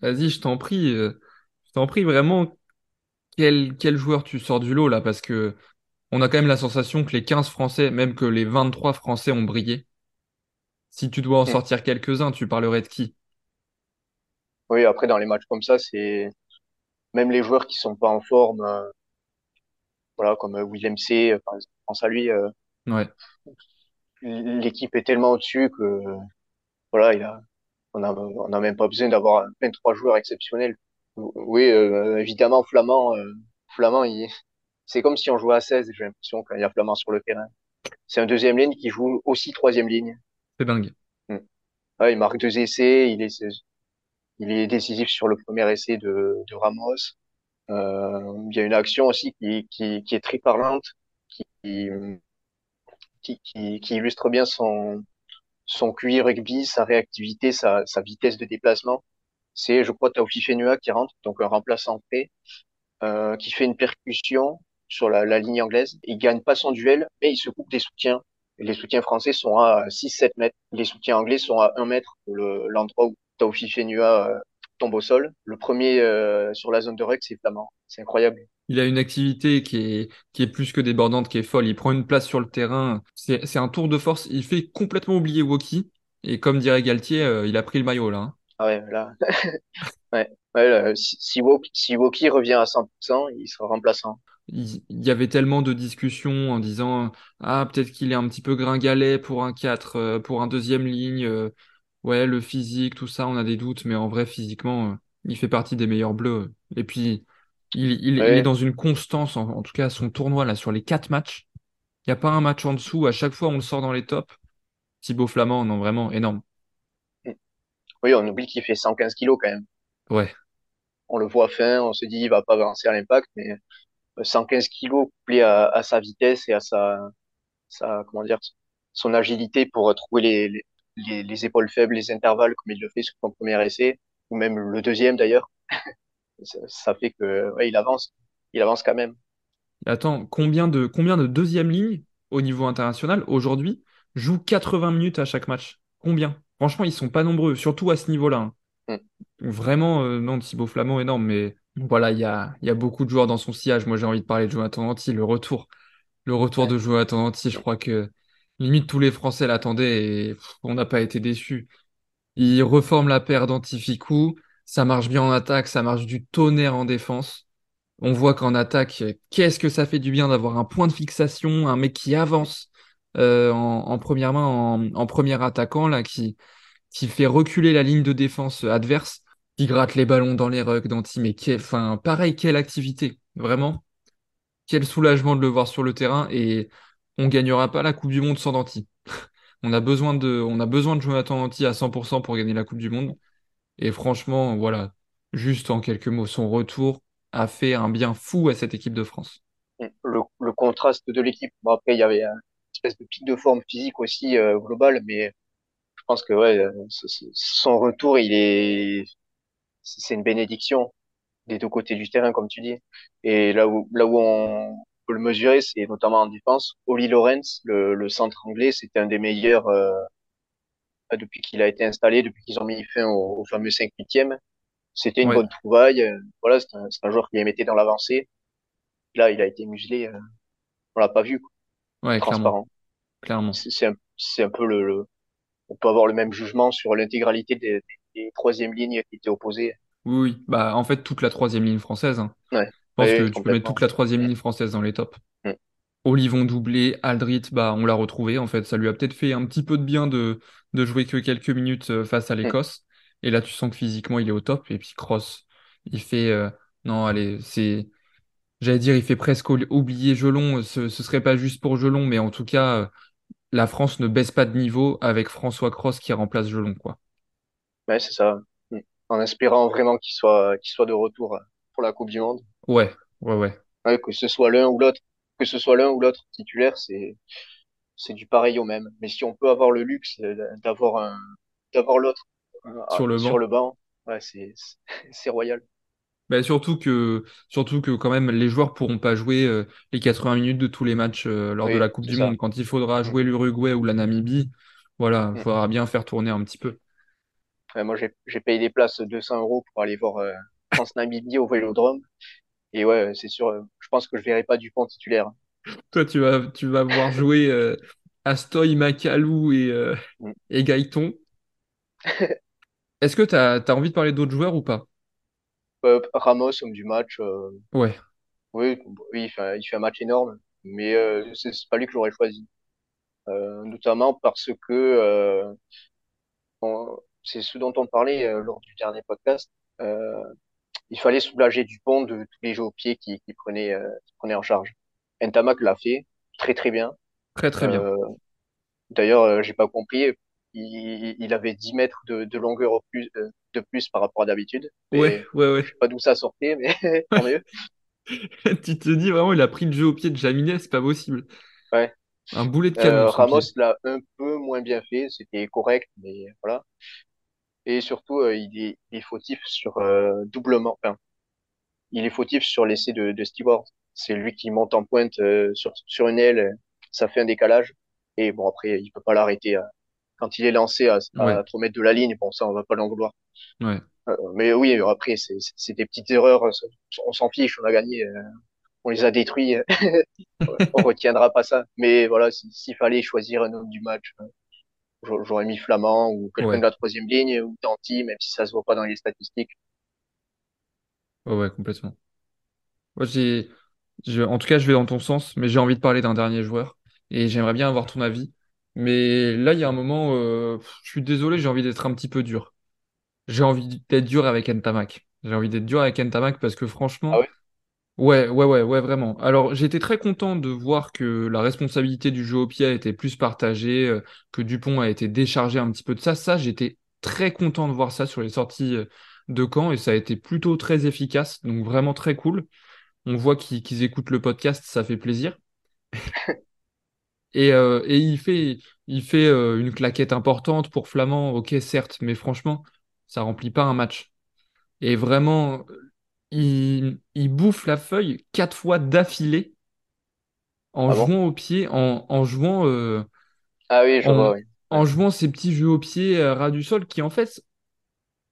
Vas-y, je t'en prie. euh, je t'en prie vraiment, quel, quel joueur tu sors du lot là? Parce que on a quand même la sensation que les 15 Français, même que les 23 Français ont brillé. Si tu dois en Hmm. sortir quelques-uns, tu parlerais de qui? Oui, après, dans les matchs comme ça, c'est même les joueurs qui sont pas en forme, euh, voilà, comme euh, Willem C, euh, par exemple, pense à lui, euh, Ouais. l'équipe est tellement au-dessus que, voilà, il a, on a, on a même pas besoin d'avoir 23 joueurs exceptionnels. Oui, euh, évidemment, Flamand, Flamand, il, c'est comme si on jouait à 16, j'ai l'impression, quand il y a Flamand sur le terrain. C'est un deuxième ligne qui joue aussi troisième ligne. C'est dingue. Ouais, il marque deux essais, il est, il est décisif sur le premier essai de, de Ramos. Euh, il y a une action aussi qui, qui, qui est très parlante, qui, qui, qui, qui illustre bien son, son QI rugby, sa réactivité, sa, sa vitesse de déplacement. C'est, je crois, Taoufi Fenua qui rentre, donc un remplaçant prêt, euh, qui fait une percussion sur la, la ligne anglaise. Il gagne pas son duel, mais il se coupe des soutiens. Les soutiens français sont à 6-7 mètres. Les soutiens anglais sont à 1 mètre, le- l'endroit où Taoufi Fenua euh, tombe au sol. Le premier euh, sur la zone de rec, c'est Flamand. C'est incroyable. Il a une activité qui est, qui est plus que débordante, qui est folle. Il prend une place sur le terrain. C'est, c'est un tour de force. Il fait complètement oublier Woki. Et comme dirait Galtier, euh, il a pris le maillot là. hein. Ah ouais, là. ouais. Ouais, là, si, si Woki si Woki revient à 100%, il sera remplaçant. Il, y avait tellement de discussions en disant Ah, peut-être qu'il est un petit peu gringalet pour un 4, euh, pour un deuxième ligne. euh, ouais, le physique, tout ça, on a des doutes. Mais en vrai, physiquement, euh, il fait partie des meilleurs bleus. Et puis, il, il, il est dans une constance, en, en tout cas, son tournoi là, sur les quatre matchs. Il n'y a pas un match en dessous. À chaque fois, on le sort dans les tops. Thibaut Flamand, non, vraiment énorme. Oui, on oublie qu'il fait 115 kilos quand même. Ouais, On le voit fin, on se dit il va pas avancer à l'impact, mais 115 kilos couplé à, à sa vitesse et à sa, sa, comment dire, son agilité pour trouver les, les, les, les épaules faibles, les intervalles, comme il le fait sur son premier essai, ou même le deuxième d'ailleurs, ça, ça fait que, ouais, il avance. Il avance quand même. Attends, combien de, combien de deuxième ligne au niveau international aujourd'hui jouent 80 minutes à chaque match? Combien? Franchement, ils sont pas nombreux, surtout à ce niveau-là. hein. Mm. Vraiment, euh, non, Thibaut Flamand, énorme, mais voilà, il y a, il y a beaucoup de joueurs dans son sillage. Moi, j'ai envie de parler de Jonathan Danty, le retour. Le retour Ouais. de Jonathan Danty, je crois que limite tous les Français l'attendaient et pff, on n'a pas été déçus. Il reforme la paire d'Antificou, ça marche bien en attaque, ça marche du tonnerre en défense. On voit qu'en attaque, qu'est-ce que ça fait du bien d'avoir un point de fixation, un mec qui avance euh, en, en première main, en, en premier attaquant, là, qui, qui fait reculer la ligne de défense adverse, qui gratte les ballons dans les rucks d'anti, mais qui est, enfin, pareil, quelle activité, vraiment, quel soulagement de le voir sur le terrain, et on gagnera pas la Coupe du Monde sans Danti. On a besoin de, on a besoin de Jonathan Danti à 100% pour gagner la Coupe du Monde, et franchement, voilà, juste en quelques mots, son retour a fait un bien fou à cette équipe de France. Le, contraste de l'équipe. Bon, après, il y avait une espèce de pic de forme physique aussi euh, global, mais je pense que ouais, euh, son retour, il est, c'est une bénédiction des deux côtés du terrain, comme tu dis. Et là où, là où on peut le mesurer, c'est notamment en défense. Oli Lawrence, le, le centre anglais, c'était un des meilleurs euh, depuis qu'il a été installé, depuis qu'ils ont mis fin au, au fameux 5 8 e c'était une Ouais, bonne trouvaille. Voilà, c'est un, un joueur qui les mettait dans l'avancée. Là, il a été muselé. euh, on l'a pas vu, quoi. ouais, transparent. clairement. C'est c'est un, un peu le, le- on peut avoir le même jugement sur l'intégralité des, des, troisième lignes qui étaient opposées. Oui, oui. Bah, en fait, toute la troisième ligne française. hein. Ouais, Je pense que tu peux mettre toute la troisième ligne française dans les tops. mm, Olivon doublé, Aldrit, bah, on l'a retrouvé. En fait, ça lui a peut-être fait un petit peu de bien de, de jouer que quelques minutes euh, face à mm. l'Écosse. Et là, tu sens que physiquement, il est au top. Et puis, Cross, il fait. euh, Non, allez, c'est. J'allais dire, il fait presque ou- oublier Gelon. Ce, ce serait pas juste pour Gelon, mais en tout cas, euh, la France ne baisse pas de niveau avec François Cross qui remplace Gelon, quoi. Ouais, c'est ça. En espérant vraiment qu'il soit, qu'il soit de retour pour la Coupe du Monde. Ouais, ouais, ouais. Ouais, que ce soit l'un ou l'autre, que ce soit l'un ou l'autre titulaire, c'est, c'est du pareil au même. Mais si on peut avoir le luxe d'avoir un, d'avoir l'autre euh, Sur le sur banc. le banc, ouais, c'est, c'est royal. Bah, surtout que, surtout que quand même les joueurs pourront pas jouer euh, les 80 minutes de tous les matchs euh, lors de la Coupe du ça. Monde. Quand il faudra Mm, jouer l'Uruguay ou la Namibie, voilà, il mm. faudra bien faire tourner un petit peu. Moi, j'ai, payé des places 200 euros pour aller voir euh, France-Namibie au Vélodrome. Et ouais, c'est sûr, euh, je pense que je verrai pas Dupont titulaire. Toi, tu vas, tu vas voir jouer euh, Astoy, Macalou et, euh, Mm. et Gaëton. Est-ce que tu as, envie de parler d'autres joueurs ou pas? Ramos, homme du match, euh, Ouais, oui, oui, il fait, un- il fait un match énorme, mais euh, c'est pas lui que j'aurais choisi. Euh, notamment parce que euh, on- c'est ce dont on parlait euh, lors du dernier podcast. Euh, il fallait soulager Dupont de tous les jeux au pied qui, qui prenait, euh, qui prenait en charge. Ntamak l'a fait très très bien. très très bien. D'ailleurs, j'ai pas compris. Il, il avait 10 mètres de, de longueur au plus, de plus par rapport à d'habitude. Ouais, Mais ouais, je ouais. sais pas d'où ça sortait, mais tant mieux. Tu te dis vraiment, il a pris le jeu au pied de Jaminet, c'est pas possible. Ouais. Un boulet de canon, Euh, Ramos l'a un peu moins bien fait. C'était correct, mais voilà. Et surtout, euh, il est, il est fautif sur euh, doublement. Enfin, il est fautif sur l'essai de, de Stewart. C'est lui qui monte en pointe euh, sur, sur une aile. Ça fait un décalage. Et bon, après, il peut pas l'arrêter. Quand il est lancé à, Ouais, à 3 mètres de la ligne, bon, ça, on va pas l'en vouloir. ouais, mais oui, après, c'est des petites erreurs. On s'en fiche, on a gagné. On les a détruits. On retiendra pas ça. Mais voilà, si- s'il fallait choisir un homme du match, j'aurais mis Flamand ou quelqu'un de la troisième ligne ou Danti, même si ça se voit pas dans les statistiques. ouais, ouais, complètement. Moi, j'ai, je- en tout cas, je vais dans ton sens, mais j'ai envie de parler d'un dernier joueur et j'aimerais bien avoir ton avis. Mais là, il y a un moment, euh, je suis désolé, j'ai envie d'être un petit peu dur. J'ai envie d'être dur avec Ntamak. J'ai envie d'être dur avec Ntamak parce que Ah franchement, ouais? Ouais, ouais, ouais, ouais, vraiment. Alors, j'étais très content de voir que la responsabilité du jeu au pied était plus partagée, euh, que Dupont a été déchargé un petit peu de ça. Ça, j'étais très content de voir ça sur les sorties euh, de camp et ça a été plutôt très efficace, donc vraiment très cool. On voit qu'ils écoutent le podcast, ça fait plaisir. Et, euh, il fait, une claquette importante pour Flamand, ok, certes, mais franchement, ça remplit pas un match. Et vraiment, il, il bouffe la feuille quatre fois d'affilée en Ah bon? jouant au pied, en, en jouant, euh, Ah oui, je vois, en, oui. Ouais. en jouant ces petits jeux au pied euh, ras du sol qui, en fait,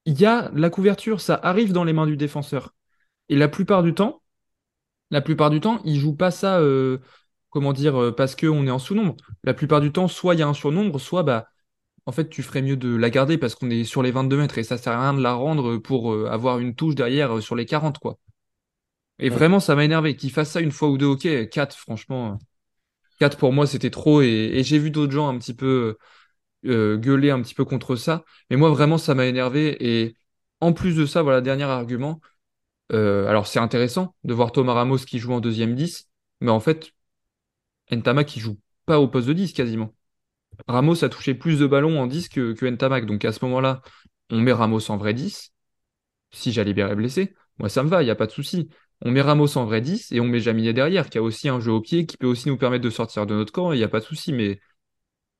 il y a la couverture, ça arrive dans les mains du défenseur. Et la plupart du temps, La plupart du temps, ils jouent pas ça, euh, comment dire, euh, parce qu'on est en sous-nombre. La plupart du temps, soit il y a un surnombre, soit bah, en fait, tu ferais mieux de la garder parce qu'on est sur les 22 mètres et ça sert à rien de la rendre pour euh, avoir une touche derrière euh, sur les 40, quoi. Et vraiment, ça m'a énervé. Qu'ils fassent ça une fois ou deux, ok, 4, franchement. euh, 4 pour moi, c'était trop. Et, et j'ai vu d'autres gens un petit peu euh, gueuler un petit peu contre ça. Mais moi, vraiment, ça m'a énervé. Et en plus de ça, voilà, dernier argument. euh, alors, c'est intéressant de voir Thomas Ramos qui joue en deuxième 10. Mais en fait, Ntamak qui joue pas au poste de 10 quasiment. Ramos a touché plus de ballons en 10 que, que Ntamak. Donc à ce moment-là, on met Ramos en vrai 10. Si Jalibert est blessé, moi ça me va, il n'y a pas de souci. On met Ramos en vrai 10 et on met Jaminet derrière, qui a aussi un jeu au pied, qui peut aussi nous permettre de sortir de notre camp, il n'y a pas de souci. Mais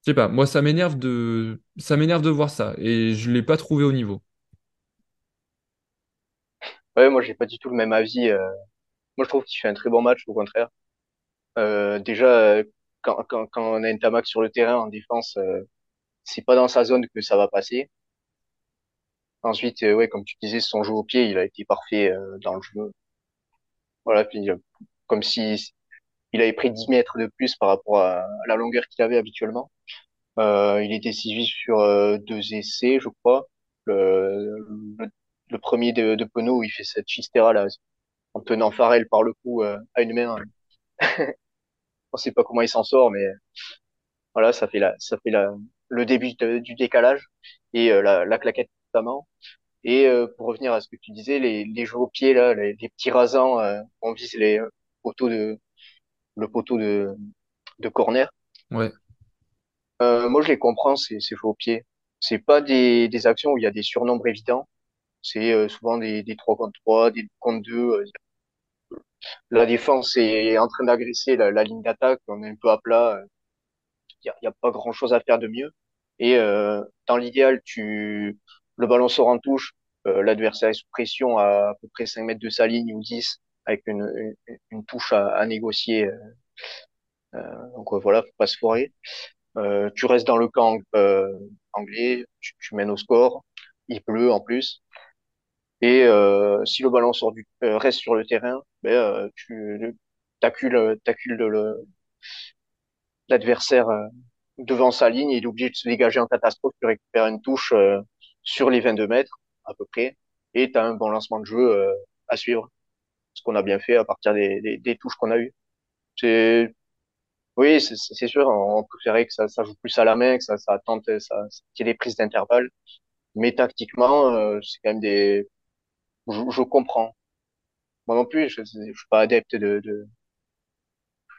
je sais pas, moi ça m'énerve de ça m'énerve de voir ça. Et je l'ai pas trouvé au niveau. Ouais, moi, j'ai pas du tout le même avis. euh. Moi, je trouve qu'il fait un très bon match, au contraire. Euh, déjà, quand, on a Ntamak sur le terrain en défense, euh, c'est pas dans sa zone que ça va passer. Ensuite, euh, ouais, comme tu disais, son jeu au pied, il a été parfait euh, dans le jeu. Voilà, comme si il avait pris 10 mètres de plus par rapport à, la longueur qu'il avait habituellement. Il est décisif sur deux essais, je crois. Le, premier de, où il fait cette chistera là, en tenant Farrell par le cou à une main. On sait pas comment il s'en sort, mais voilà, ça fait la, ça fait la, le début de- du décalage et euh, la, la claquette notamment. Et euh, pour revenir à ce que tu disais, les, les jeux au pied là, les, les petits rasants, euh, on vise les poteaux de, le poteau de, de corner. Ouais. Euh, moi, je les comprends, ces, ces jeux au pied. C'est pas des, des actions où il y a des surnombres évidents. C'est euh, souvent des, des 3 contre 3, des 2 contre 2. La défense est en train d'agresser la, ligne d'attaque, on est un peu à plat. Il y a, pas grand-chose à faire de mieux. Et euh, dans l'idéal, tu le ballon sort en touche, euh, l'adversaire est sous pression à à peu près 5 mètres de sa ligne ou 10, avec une, touche à, négocier. Euh, donc voilà, faut pas se foirer. Tu restes dans le camp anglais, tu, tu mènes au score, il pleut en plus. Et euh, si le ballon sort du, euh, reste sur le terrain, ben, euh, tu t'accules, t'accules le, l'adversaire euh, devant sa ligne, il est obligé de se dégager en catastrophe, tu récupères une touche euh, sur les 22 mètres à peu près, et tu as un bon lancement de jeu euh, à suivre, ce qu'on a bien fait à partir des, des, des touches qu'on a eues. C'est oui, c'est sûr, on préférait que ça, ça joue plus à la main, que ça, ça tente, ça, qu'il y ait des prises d'intervalle, mais tactiquement, euh, c'est quand même des, je, je comprends. Moi non plus, je, je suis pas adepte de, de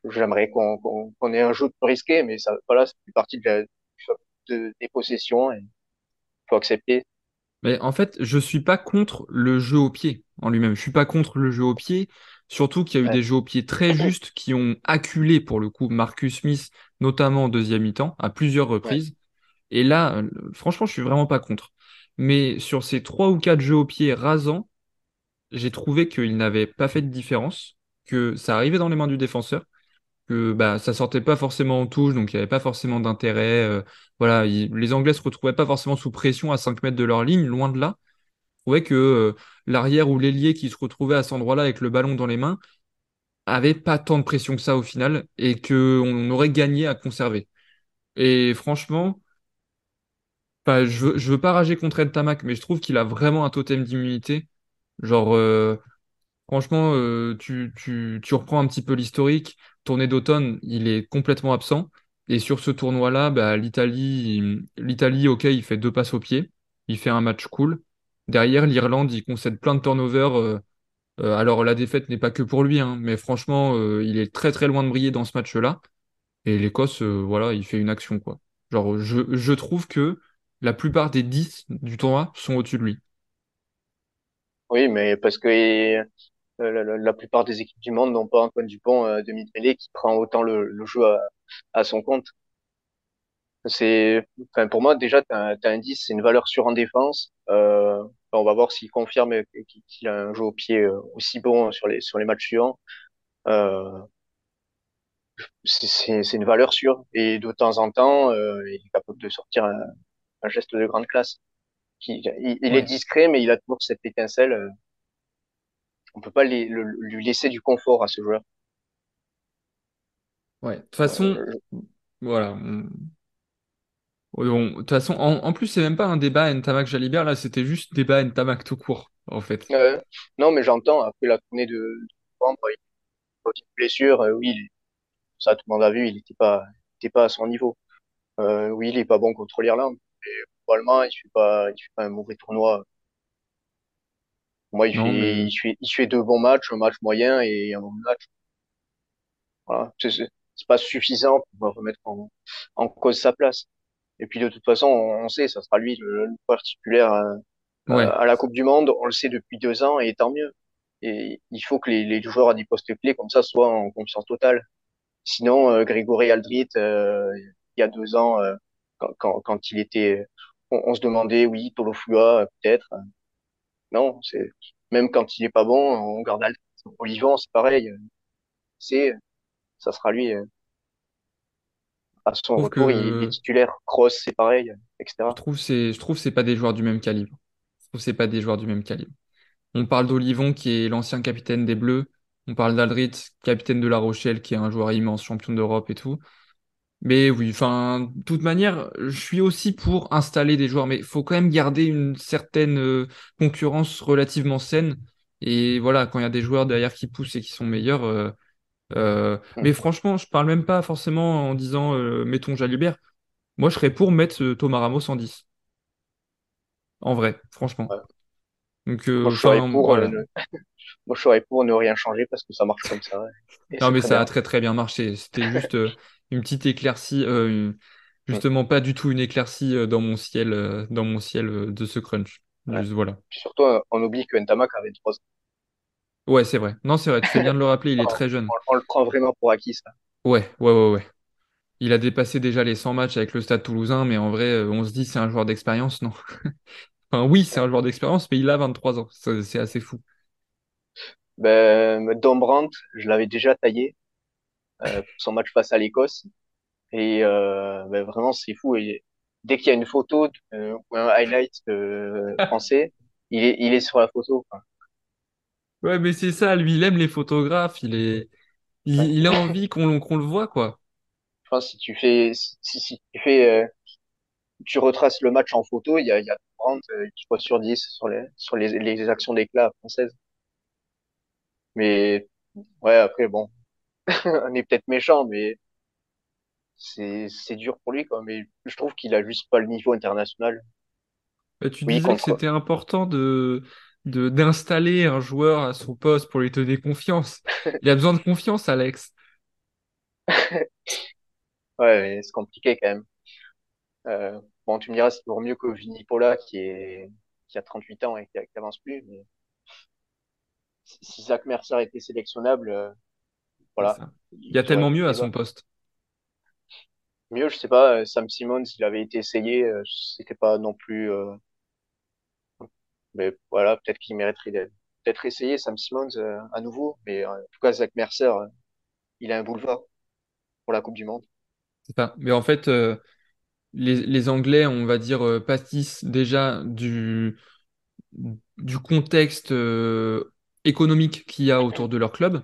j'aimerais qu'on qu'on qu'on ait un jeu plus risqué, mais ça, voilà, ça fait partie de la, de, des possessions et faut accepter. Mais en fait, je suis pas contre le jeu au pied en lui-même. Je suis pas contre le jeu au pied, surtout qu'il y a eu Ouais. des jeux au pied très justes qui ont acculé pour le coup Marcus Smith, notamment en deuxième mi-temps, à plusieurs Ouais. reprises. Et là, euh, franchement, je suis vraiment pas contre. Mais sur ces trois ou quatre jeux au pied rasants, j'ai trouvé qu'il n'avait pas fait de différence, que ça arrivait dans les mains du défenseur, que bah ça sortait pas forcément en touche, donc il n'y avait pas forcément d'intérêt. euh, voilà, il- les Anglais se retrouvaient pas forcément sous pression à 5 mètres de leur ligne, loin de là. Je trouvais que euh, l'arrière ou l'ailier qui se retrouvait à cet endroit-là avec le ballon dans les mains avait pas tant de pression que ça au final et que on aurait gagné à conserver. Et franchement, bah, je veux, je veux pas rager contre El Tamac, mais je trouve qu'il a vraiment un totem d'immunité. Genre, euh, Franchement, euh, tu, tu, reprends un petit peu l'historique. Tournée d'automne, il est complètement absent. Et sur ce tournoi-là, bah, l'Italie, l'Italie, ok, il fait deux passes au pied. Il fait un match cool. Derrière, l'Irlande, il concède plein de turnovers. euh, alors, la défaite n'est pas que pour lui, hein, mais franchement, il est très très loin de briller dans ce match-là. Et l'Écosse, voilà, il fait une action, quoi. Genre, je, je trouve que la plupart des 10 du tournoi sont au-dessus de lui. Oui, mais parce que euh, la, la- plupart des équipes du monde n'ont pas Antoine Dupont euh, demi-mêlée qui prend autant le, jeu à, son compte. C'est, enfin, pour moi, déjà, t'as, un- t'as un 10, c'est une valeur sûre en défense. Euh, on va voir s'il confirme qu'il a un jeu au pied euh, aussi bon sur les, sur les matchs suivants. Euh, c'est une valeur sûre. Et de temps en temps, euh, il est capable de sortir un geste de grande classe. Qui, il, il est discret, mais il a toujours cette étincelle. euh, On peut pas les- le- lui laisser du confort à ce joueur. Ouais. De toute façon, Euh, voilà. De toute façon, en, en plus, c'est même pas un débat Ntamak Jalibert, là, c'était juste débat Ntamak tout court, en fait. euh, non, mais j'entends, après la tournée de, de novembre, il a une blessure, euh, oui, ça tout le monde a vu, il était pas, il était pas à son niveau. Oui, il est pas bon contre l'Irlande. Et globalement, il fait pas, il fait pas un mauvais tournoi. Moi, il Non, fait, mais il fait, il fait deux bons matchs, un match moyen et un bon match. Voilà. C'est pas suffisant pour remettre en, en cause sa place. Et puis, de toute façon, on, on sait, ça sera lui le, le titulaire euh, à la Coupe du Monde. On le sait depuis deux ans et tant mieux. Et il faut que les, les joueurs à des postes clés comme ça soient en confiance totale. Sinon, euh, Grégory Aldrit, euh, il y a deux ans, euh, quand, quand, quand il était, on, on se demandait, oui, Tolofua, euh, peut-être. Non, c'est même quand il est pas bon, on garde Aldrit. Olivon, c'est pareil. C'est, ça sera lui. euh, À je son trouve retour, il, il est titulaire. Cross, c'est pareil, je etc. trouve c'est, je trouve c'est pas des joueurs du même calibre. trouve que c'est pas des joueurs du même calibre. On parle d'Olivon, qui est l'ancien capitaine des Bleus. On parle d'Aldrit, capitaine de La Rochelle, qui est un joueur immense, champion d'Europe et tout. Mais oui, enfin, de toute manière, je suis aussi pour installer des joueurs, mais il faut quand même garder une certaine euh, concurrence relativement saine. Et voilà, quand il y a des joueurs derrière qui poussent et qui sont meilleurs. euh, euh, mais franchement, je parle même pas forcément en disant euh, mettons Jalibert. Moi, je serais pour mettre Thomas Ramos en 10. En vrai, franchement. Ouais. Donc, Moi, je serais pour, voilà. ne... Moi, je serais pour ne rien changer parce que ça marche comme ça. Non, mais ça a très très bien marché. C'était juste une petite éclaircie, euh, une- justement pas du tout une éclaircie euh, dans mon ciel, euh, dans mon ciel de ce crunch. Ouais. Juste voilà. Surtout, on oublie que Ntamak avait 3 ans. Ouais, c'est vrai. Non, c'est vrai. Tu fais bien de le rappeler. Il est On, très jeune. on- on le prend vraiment pour acquis, ça. Ouais, ouais, ouais, ouais. Il a dépassé déjà les 100 matchs avec le Stade Toulousain, mais en vrai, on se dit c'est un joueur d'expérience, non? Enfin, oui, c'est un joueur d'expérience, mais il a 23 ans. C'est assez fou. Ben, Dombrandt, je l'avais déjà taillé pour son match face à l'Écosse. Et euh, ben, vraiment, c'est fou. Et dès qu'il y a une photo euh, ou un highlight euh, français, il est, il est sur la photo. quoi. Ouais, mais c'est ça. Lui, il aime les photographes. Il est, il, Ouais. il a envie qu'on qu'on le voit, quoi. Que si tu fais, si, si tu fais, euh, tu retraces le match en photo, il y a, il y a Dombrandt euh, qui fois sur 10 sur les, sur les, les actions d'éclat françaises. Mais ouais, après, bon, on est peut-être méchant, mais c'est, c'est dur pour lui, quoi. Mais je trouve qu'il a juste pas le niveau international. Bah, tu Oui, disais que c'était important de, de, d'installer un joueur à son poste pour lui donner confiance. Il a besoin de confiance, Alex. ouais, mais c'est compliqué quand même. Euh, bon, tu me diras, c'est toujours mieux que Vinipola qui est, qui a 38 ans et qui, qui avance plus, mais si Zach Mercer était sélectionnable, euh, voilà. Il y a tellement mieux à son poste. Mieux, je sais pas, euh, Sam Simmons, il avait été essayé, euh, c'était pas non plus, euh, mais voilà, peut-être qu'il mériterait d'être, peut-être essayé Sam Simmons euh, à nouveau, mais en tout cas, Zach Mercer, il a un boulevard pour la Coupe du Monde. C'est ça. Mais en fait, euh, les, les Anglais, on va dire, pâtissent déjà du, du contexte économique qu'il y a autour de leur club,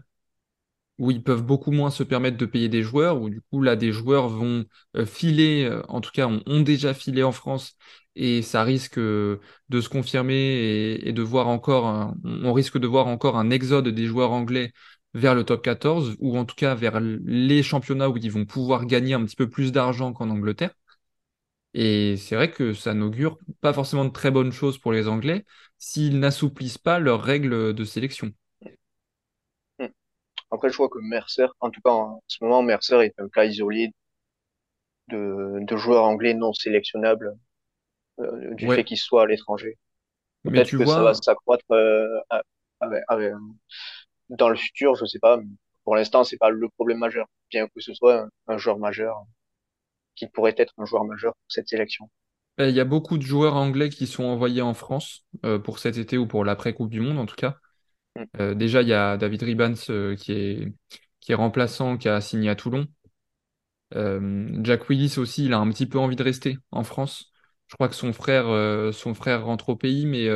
où ils peuvent beaucoup moins se permettre de payer des joueurs, où du coup, là, des joueurs vont euh, filer, euh, en tout cas, ont, déjà filé en France, et ça risque euh, de se confirmer et, de voir encore, on risque de voir encore un exode des joueurs anglais vers le top 14, ou en tout cas vers les championnats où ils vont pouvoir gagner un petit peu plus d'argent qu'en Angleterre. Et c'est vrai que ça n'augure pas forcément de très bonnes choses pour les Anglais s'ils n'assouplissent pas leurs règles de sélection. Après, je vois que Mercer, en tout cas, en ce moment, Mercer est un cas isolé de, de joueurs anglais non sélectionnables euh, du fait qu'il soit à l'étranger. Peut-être que ça va s'accroître euh, dans le futur, je sais pas. mais Pour l'instant, c'est pas le problème majeur, bien que ce soit un, un joueur majeur, qui pourrait être un joueur majeur pour cette sélection. euh, il y a beaucoup de joueurs anglais qui sont envoyés en France euh, pour cet été ou pour l'après-Coupe du Monde en tout cas. Euh, déjà, il y a David Ribans euh, qui est, qui est remplaçant, qui a signé à Toulon. Euh, Jack Willis aussi, il a un petit peu envie de rester en France. Je crois que son frère, son frère rentre au pays, mais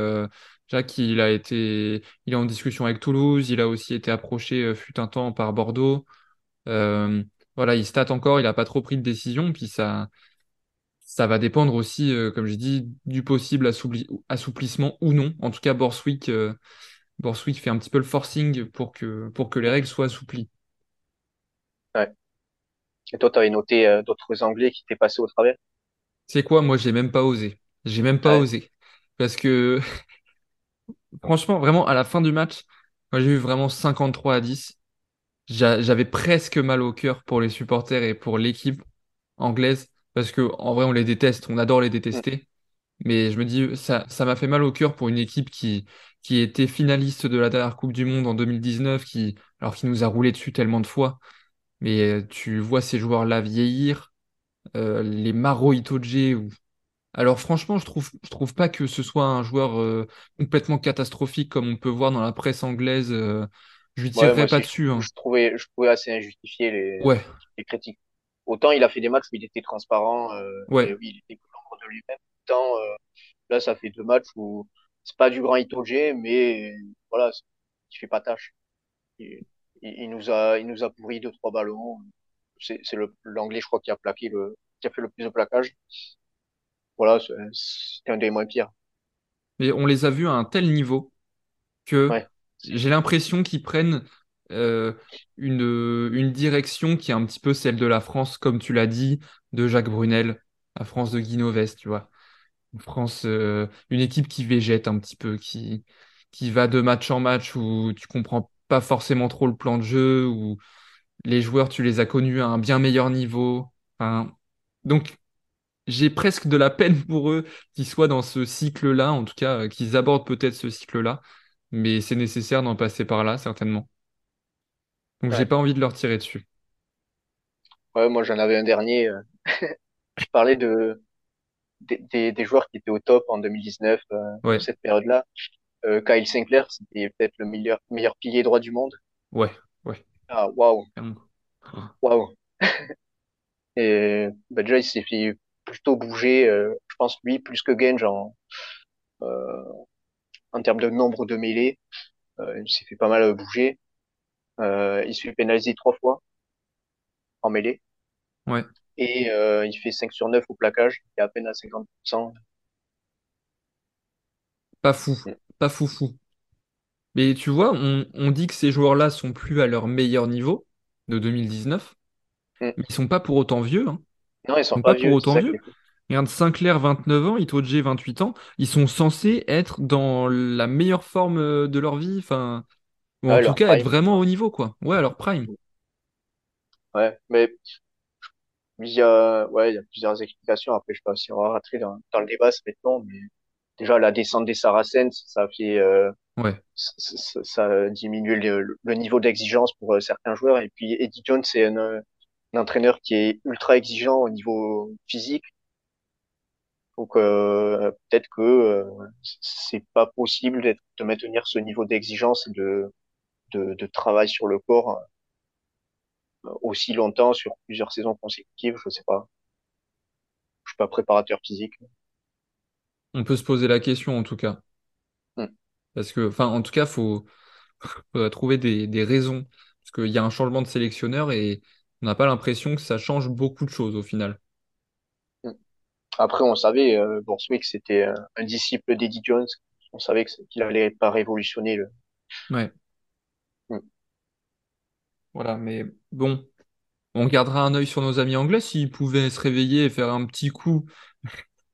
Jack, il a été, il est en discussion avec Toulouse. Il a aussi été approché, fut un temps, par Bordeaux. Voilà, il se tâte encore. Il n'a pas trop pris de décision. Puis ça, ça va dépendre aussi, comme je dis, du possible assoupli- assouplissement ou non. En tout cas, Borswick, Borswick fait un petit peu le forcing pour que, pour que les règles soient assouplies. Ouais. Et toi, tu avais noté euh, d'autres Anglais qui t'étaient passés au travers? C'est quoi, moi, j'ai même pas osé. J'ai même pas Ouais. osé. Parce que Franchement, vraiment, à la fin du match, moi j'ai eu vraiment 53 à 10. J'a- J'avais presque mal au cœur pour les supporters et pour l'équipe anglaise, parce que en vrai, on les déteste, on adore les Mm. détester. Mais je me dis, ça, ça m'a fait mal au cœur pour une équipe qui, qui était finaliste de la dernière Coupe du Monde en 2019, qui, alors qui nous a roulé dessus tellement de fois. Mais euh, tu vois ces joueurs-là vieillir, euh, les Maro Itoje ou alors franchement, je trouve, je trouve pas que ce soit un joueur euh, complètement catastrophique comme on peut voir dans la presse anglaise. euh, je lui Ouais, moi tirerai pas dessus. hein. je trouvais, je trouvais assez injustifié les, Ouais, les critiques. Autant il a fait des matchs où il était transparent, et oui, il était l'ombre de lui-même. Autant là, ça fait deux matchs où c'est pas du grand Itoge, mais voilà, il fait pas tâche. Il, il, nous a, il nous a pourri deux trois ballons. C'est, l'anglais, je crois, qui a plaqué le, qui a fait le plus de plaquage. Voilà, c'était un des moins pires. Mais on les a vus à un tel niveau que Ouais. j'ai l'impression qu'ils prennent euh, une, une direction qui est un petit peu celle de la France, comme tu l'as dit, de Jacques Brunel, la France de Guinoves, tu vois. Une France, euh, une équipe qui végète un petit peu, qui, qui va de match en match où tu comprends pas forcément trop le plan de jeu, où les joueurs, tu les as connus à un bien meilleur niveau. Enfin, donc, j'ai presque de la peine pour eux qu'ils soient dans ce cycle-là, en tout cas, euh, qu'ils abordent peut-être ce cycle-là, mais c'est nécessaire d'en passer par là, certainement. Donc, j'ai Ouais. pas envie de leur tirer dessus. Ouais, moi, j'en avais un dernier. euh, Je parlais de, des, des, des joueurs qui étaient au top en 2019, euh, Ouais, cette période-là. Euh, Kyle Sinclair, c'était peut-être le meilleur, meilleur pilier droit du monde. ouais, ouais. Ah, waouh, waouh. Et bah, déjà, il s'est fait plutôt bouger, euh, je pense, lui, plus que Genge en, euh, en termes de nombre de mêlées. Euh, il s'est fait pas mal bouger. Euh, il se fait pénaliser trois fois en mêlée. Ouais, Et euh, il fait 5 sur 9 au plaquage, il est à peine à 50%. pas fou, pas fou fou. Mais tu vois, on, on dit que ces joueurs-là sont plus à leur meilleur niveau de 2019, Mm. mais ils sont pas pour autant vieux, hein. Non, ils Ils sont sont pas pas pour vieux, autant vieux. Regarde, Sinclair, 29 ans, Itoje, 28 ans. Ils sont censés être dans la meilleure forme euh, de leur vie, enfin, ou en tout cas être vraiment au niveau, quoi. Ouais, à leur prime. Ouais, mais il y a, ouais, il y a plusieurs explications. Après, je sais pas si on va rentrer dans, dans le débat, ça long, mais déjà, la descente des Saracens, ça fait, euh, Ouais, ça, ça- ça diminue le, le niveau d'exigence pour euh, certains joueurs. Et puis, Eddie Jones, c'est un, un entraîneur qui est ultra exigeant au niveau physique. Donc, euh, peut-être que euh, c'est pas possible de maintenir ce niveau d'exigence et de, de, de travail sur le corps aussi longtemps sur plusieurs saisons consécutives. Je sais pas. Je suis pas préparateur physique. on peut se poser la question en tout cas. Hmm. Parce que, enfin, en tout cas, faut, faudrait trouver des, des raisons. Parce qu'il y a un changement de sélectionneur et on n'a pas l'impression que ça change beaucoup de choses au final. Hmm. Après, on savait, euh, Borswick, c'était un, un disciple d'Eddie Jones. On savait qu'il allait pas révolutionner le. Ouais, Hmm. Voilà, mais bon, on gardera un œil sur nos amis anglais. S'ils pouvaient se réveiller et faire un petit coup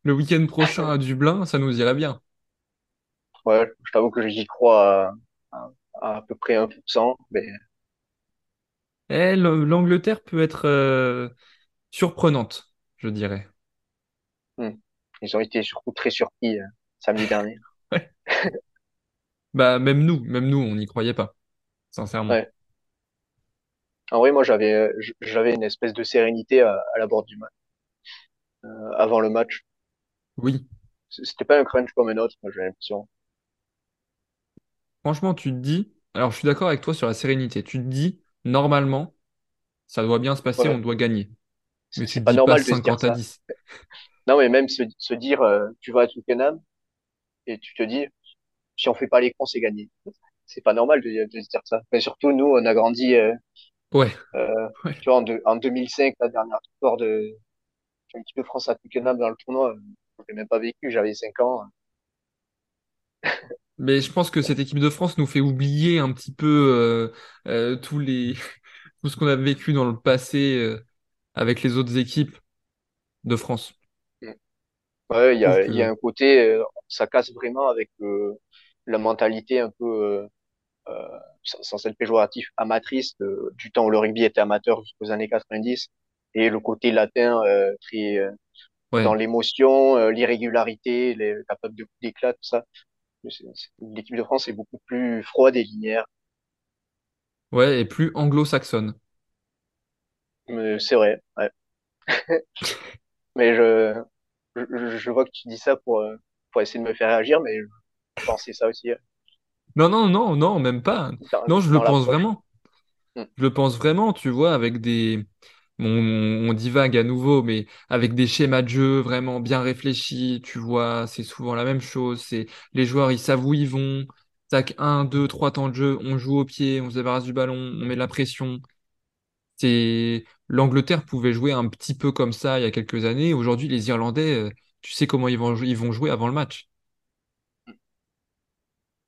le week-end prochain à Dublin, ça nous irait bien. Ouais, je t'avoue que j'y crois à, à, à peu près 1%, mais Eh, le- l'Angleterre peut être euh, surprenante, je dirais. hmm. Ils ont été surtout très surpris euh, samedi dernier. Ouais. Bah, même nous, même nous, on n'y croyait pas, sincèrement. Ouais. En vrai, moi, j'avais, j'avais une espèce de sérénité à, à la bord du match, euh, avant le match. Oui, C'était pas un crunch comme un autre, moi, j'ai l'impression. franchement, tu te dis, alors je suis d'accord avec toi sur la sérénité, tu te dis, normalement, ça doit bien se passer, on doit gagner. Mais C'est pas normal de se dire 50 à ça. 10. Non, mais même se, se dire, euh, tu vas à Twickenham et tu te dis, si on fait pas les cons, c'est gagné. C'est pas normal de, de se dire ça. Mais surtout, nous, on a grandi, euh, Ouais, euh, ouais. tu vois, en, deux- en 2005, la dernière victoire de, de l'équipe de France à Twickenham dans le tournoi, euh, je l'ai même pas vécu, j'avais 5 ans. Mais je pense que cette équipe de France nous fait oublier un petit peu euh, euh, tous les... tout ce qu'on a vécu dans le passé euh, avec les autres équipes de France. Ouais, il y il y a que... un côté, euh, ça casse vraiment avec euh, la mentalité un peu, euh, euh, sans, être péjoratif, amatrice de- du temps où le rugby était amateur jusqu'aux années 90, et le côté latin euh, très euh, dans l'émotion, euh, l'irrégularité, les capable de coups d'éclat, tout ça. L'équipe de France est beaucoup plus froide et linéaire. ouais, et plus anglo-saxonne. Mais C'est vrai, ouais. Mais je, je, je vois que tu dis ça pour, euh, pour essayer de me faire réagir, mais je pensais ça aussi euh, Non, non, non, non, même pas. Non, je le pense vraiment. Hmm. Je le pense vraiment, tu vois, avec des, on, on divague à nouveau, mais avec des schémas de jeu vraiment bien réfléchis, tu vois, c'est souvent la même chose. C'est les joueurs, ils savent où ils vont. Tac, un, deux, trois temps de jeu, on joue au pied, on se débarrasse du ballon, on met de la pression. C'est l'Angleterre pouvait jouer un petit peu comme ça il y a quelques années. Aujourd'hui, les Irlandais, euh, tu sais comment ils vont, ils vont jouer avant le match.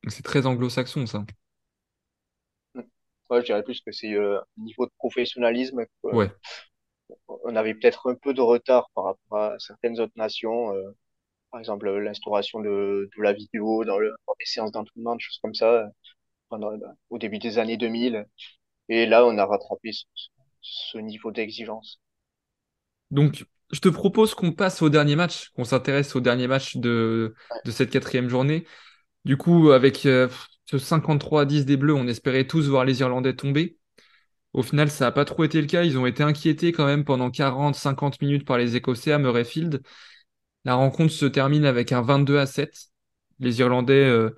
C'est très anglo-saxon, ça. Ouais, je dirais plus que c'est euh, un niveau de professionnalisme. Ouais. On avait peut-être un peu de retard par rapport à certaines autres nations. euh, par exemple, l'instauration de, de la vidéo dans, le, dans les séances d'entraînement, des choses comme ça, euh, pendant, euh, au début des années 2000. Et là, on a rattrapé ce, ce niveau d'exigence. Donc, je te propose qu'on passe au dernier match, qu'on s'intéresse au dernier match de, de cette quatrième journée. Du coup, avec euh, ce 53 à 10 des Bleus, on espérait tous voir les Irlandais tomber. Au final, ça n'a pas trop été le cas. Ils ont été inquiétés quand même pendant 40-50 minutes par les Écossais à Murrayfield. La rencontre se termine avec un 22 à 7. Les Irlandais, euh,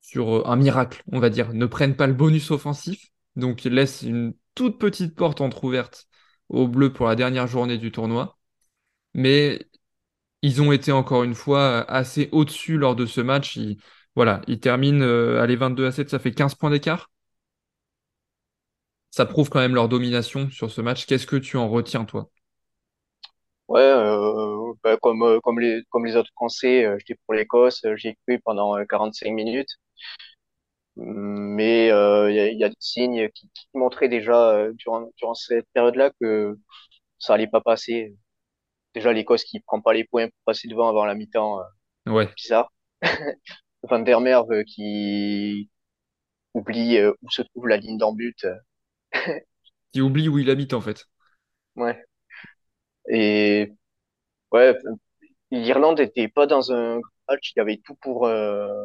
sur euh, un miracle, on va dire, ne prennent pas le bonus offensif. Donc, ils laissent une toute petite porte entrouverte aux Bleus pour la dernière journée du tournoi. Mais ils ont été encore une fois assez au-dessus lors de ce match. Voilà, ils terminent, euh, allez, 22 à 7, ça fait 15 points d'écart. Ça prouve quand même leur domination sur ce match. Qu'est-ce que tu en retiens, toi? Ouais, euh, bah, comme, euh, comme les, comme les autres Français, euh, j'étais pour l'Écosse, euh, j'y ai cru pendant euh, 45 minutes. Mais euh, il y, a, il y a des signes qui, qui montraient déjà durant, durant cette période-là que ça allait pas passer. Déjà, l'Écosse qui prend pas les points pour passer devant avant la mi-temps, Ouais, bizarre. Van der Merwe qui oublie euh, où se trouve la ligne d'en but. euh, qui oublie où il habite, en fait. Ouais. Et ouais, l'Irlande était pas dans un match, il y avait tout pour euh,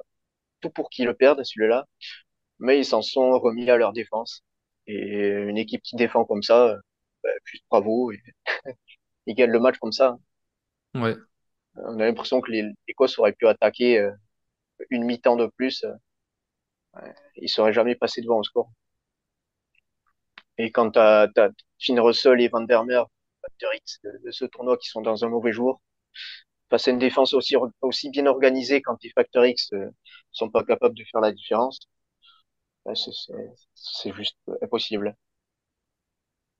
tout pour qu'ils le perdent celui-là, mais ils s'en sont remis à leur défense. Et une équipe qui défend comme ça, euh, bah, juste bravo, et ils gagnent le match comme ça. Ouais. On a l'impression que les- l'Écosse aurait pu attaquer euh, une mi-temps de plus, euh, ils seraient jamais passés devant au score. Et quand t'as t'as Finn Russell et Van der X de, ce tournoi qui sont dans un mauvais jour, face à une défense aussi bien organisée quand les Factor X euh, sont pas capables de faire la différence, bah, c'est juste impossible.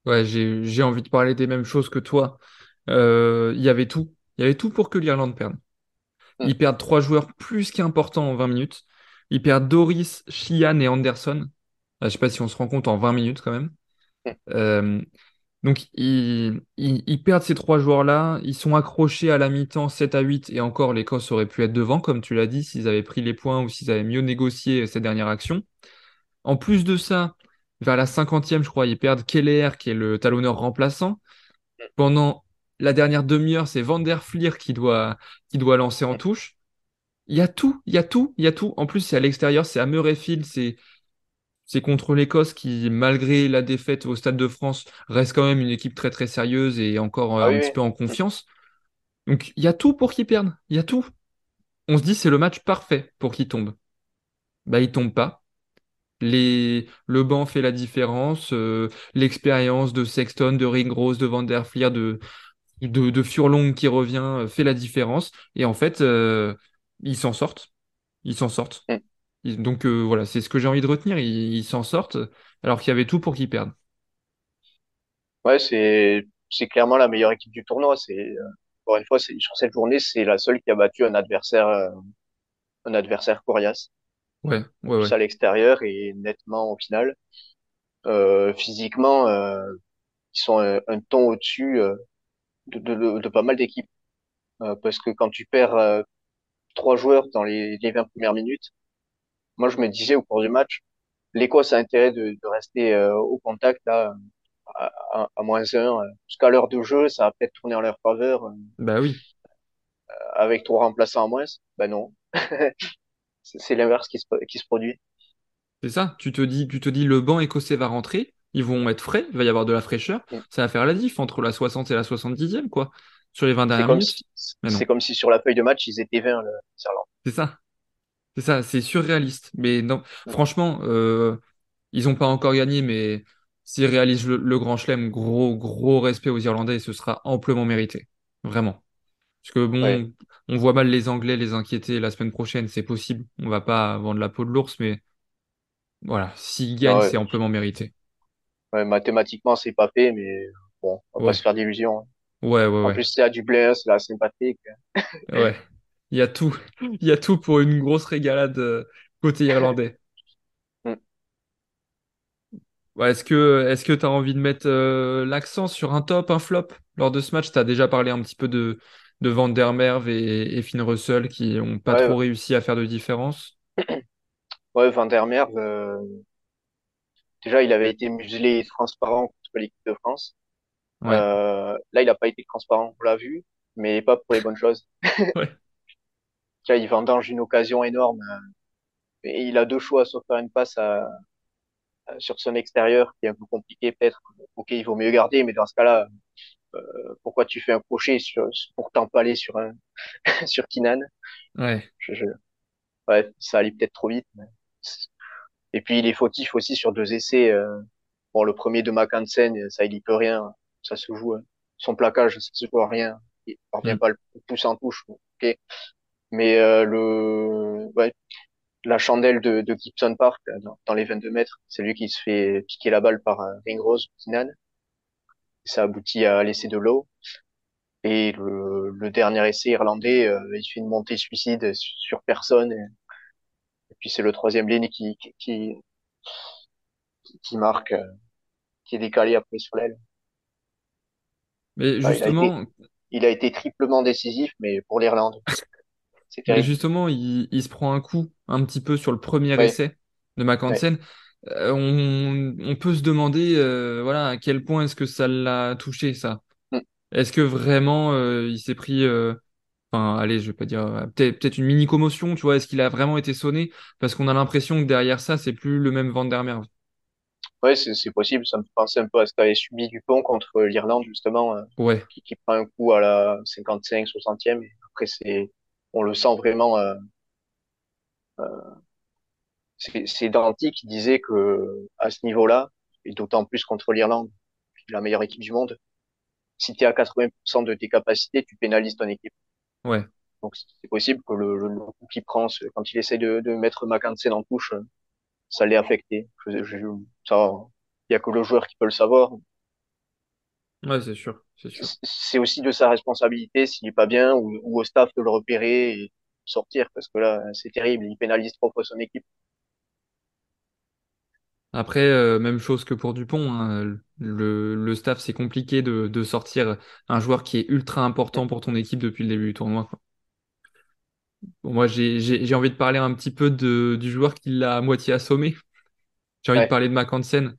Ouais, j'ai, j'ai envie de parler des mêmes choses que toi. Euh, Il y avait tout. Il y avait tout pour que l'Irlande perde. Hmm. Ils perdent trois joueurs plus qu'importants en 20 minutes. Ils perdent Doris, Sheehan et Anderson. Ah, je sais pas si on se rend compte en 20 minutes quand même. Hmm. Euh, donc, ils, ils, ils perdent ces trois joueurs-là. Ils sont accrochés à la mi-temps 7 à 8. Et encore, l'Écosse aurait pu être devant, comme tu l'as dit, s'ils avaient pris les points ou s'ils avaient mieux négocié cette dernière action. En plus de ça, vers la cinquantième, je crois, ils perdent Keller, qui est le talonneur remplaçant. Pendant la dernière demi-heure, c'est Van der Flier qui doit, qui doit lancer en touche. Il y a tout, il y a tout, il y a tout. En plus, c'est à l'extérieur, c'est à Murrayfield, c'est c'est contre l'Écosse qui, malgré la défaite au Stade de France, reste quand même une équipe très très sérieuse et encore euh, Ah un oui, petit peu en confiance. Donc il y a tout pour qu'ils perdent, il y a tout. On se dit c'est le match parfait pour qu'ils tombent. Bah ils tombent pas. Les... Le banc fait la différence, euh, l'expérience de Sexton, de Ringrose, de Van der Flier, de, de, de Furlong qui revient euh, fait la différence. Et en fait, euh, ils s'en sortent. Ils s'en sortent. Mm. Ils- Donc euh, voilà, c'est ce que j'ai envie de retenir. Ils s'en sortent alors qu'il y avait tout pour qu'ils perdent. Ouais, c'est c'est clairement la meilleure équipe du tournoi. C'est euh, encore une fois, sur cette journée, c'est la seule qui a battu un adversaire un adversaire coriace. Ouais, ouais, ouais. plus à l'extérieur et nettement au final. Physiquement, ils sont un, un ton au-dessus de, de, de, pas mal d'équipes. Euh, parce que quand tu perds euh, trois joueurs dans les, les 20 premières minutes, moi je me disais au cours du match, l'Écosse a intérêt de, de rester euh, au contact là, à, à, à moins un. euh, Jusqu'à l'heure de jeu, ça va peut-être tourner en leur faveur euh, Bah oui, avec trois remplaçants en moins. Ben non, c'est c'est l'inverse qui se, qui se produit. c'est ça. Tu te dis, tu te dis le banc écossais va rentrer, ils vont être frais, il va y avoir de la fraîcheur. Mm. Ça va faire la diff entre la 60 et la 70e, quoi, sur les 20 C'est dernières minutes. si, c'est comme si sur la feuille de match, ils étaient 20, le c'est ça. C'est ça, c'est surréaliste. Mais non, franchement, euh, ils n'ont pas encore gagné, mais s'il réalise le, le Grand Chelem, gros, gros respect aux Irlandais et ce sera amplement mérité. Vraiment. Parce que Ouais. bon, on voit mal les Anglais les inquiéter la semaine prochaine, c'est possible. On va pas vendre la peau de l'ours, mais voilà, s'ils gagnent, ouais. c'est amplement mérité. Ouais, mathématiquement, c'est pas fait, mais bon, on va pas se faire d'illusions. hein. ouais, ouais, En ouais, plus, c'est à Dublin, c'est la Saint-Patrick. ouais. Il y a tout, il y a tout pour une grosse régalade euh, côté irlandais. Mm. Ouais, est-ce que est-ce que tu as envie de mettre euh, l'accent sur un top, un flop? Lors de ce match? Tu as déjà parlé un petit peu de, de Van der Merwe et, et Finn Russell qui ont pas trop Ouais, réussi à faire de différence. ouais, Van der Merwe, euh, déjà, il avait été muselé et transparent contre l'équipe de France. Ouais, Euh, là, il a pas été transparent, on l'a vu, mais pas pour les bonnes choses. ouais, Tiens, il vendange une occasion énorme. euh, Et il a deux choix, soit faire une passe à, à- sur son extérieur, qui est un peu compliqué peut-être. Ok, il vaut mieux garder, mais dans ce cas-là, euh, pourquoi tu fais un crochet sur, pour t'empaler sur un, sur Kinan? ouais. Je, je- ouais, ça allait peut-être trop vite. mais- Et puis il est fautif aussi sur deux essais. euh, Bon, le premier de Mackensen, ça il y peut rien, ça se joue. hein. Son plaquage, ça se joue à rien. Il parvient Mm. pas à le pousser en touche. Ok. Mais euh, le, ouais, la chandelle de, de Gibson Park euh, dans, dans les 22 mètres, c'est lui qui se fait piquer la balle par euh, Ringrose Kinan. Ça aboutit à l'essai de l'eau. Et le, le dernier essai irlandais, euh, il fait une montée suicide sur personne. Puis c'est le troisième ligne qui, qui, qui, qui marque, euh, qui est décalé après sur l'aile. Mais Enfin, il a été, justement, il a été triplement décisif, mais pour l'Irlande, c'est mais justement, il, il se prend un coup un petit peu sur le premier Ouais, essai de ouais. Mackensen. Euh, on, on peut se demander, euh, voilà, à quel point est-ce que ça l'a touché, ça? Mm. Est-ce que vraiment euh, il s'est pris, enfin, allez, je vais pas dire, euh, peut-être peut-être une mini commotion, tu vois? Est-ce qu'il a vraiment été sonné? Parce qu'on a l'impression que derrière ça, c'est plus le même Van der Merwe. Ouais, c'est possible. Ça me fait penser un peu à ce qu'avait subi Dupont contre l'Irlande, justement, euh, Ouais, qui, qui prend un coup à la 55, 60e. Et après, c'est, on le sent vraiment. Euh, c'est c'est Danty qui disait que à ce niveau-là, et d'autant plus contre l'Irlande, qui est la meilleure équipe du monde, si tu es à 80% de tes capacités, tu pénalises ton équipe. Ouais, Donc c'est possible que le, le, le coup qu'il prend, quand il essaie de, de mettre Mackensen en touche, euh, ça l'ait affecté. Je, je, ça, il y a que le joueur qui peut le savoir. ouais, c'est sûr, c'est sûr. c'est aussi de sa responsabilité s'il est pas bien ou, ou au staff de le repérer et sortir parce que là c'est terrible il pénalise trop fois son équipe Après, euh, même chose que pour Dupont, hein, le, le staff, c'est compliqué de, de sortir un joueur qui est ultra important pour ton équipe depuis le début du tournoi. Bon, moi, j'ai, envie de parler un petit peu de, du joueur qui l'a à moitié assommé. J'ai envie de parler de Mackensen,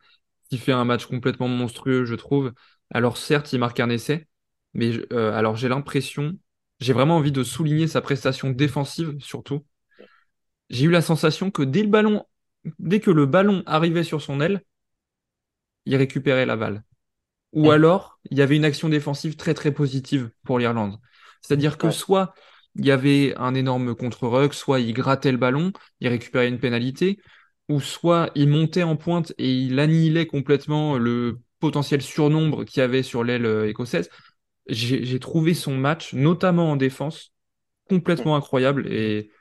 qui fait un match complètement monstrueux, je trouve. Alors, certes, il marque un essai, mais je- euh, alors j'ai l'impression, j'ai vraiment envie de souligner sa prestation défensive, surtout. J'ai eu la sensation que dès le ballon, dès que le ballon arrivait sur son aile, il récupérait la balle. Ou alors, il y avait une action défensive très très positive pour l'Irlande. C'est-à-dire que ouais soit il y avait un énorme contre-ruck, soit il grattait le ballon, il récupérait une pénalité, ou soit il montait en pointe et il annihilait complètement le potentiel surnombre qu'il y avait sur l'aile euh, écossaise. J'ai trouvé son match, notamment en défense, complètement incroyable. Et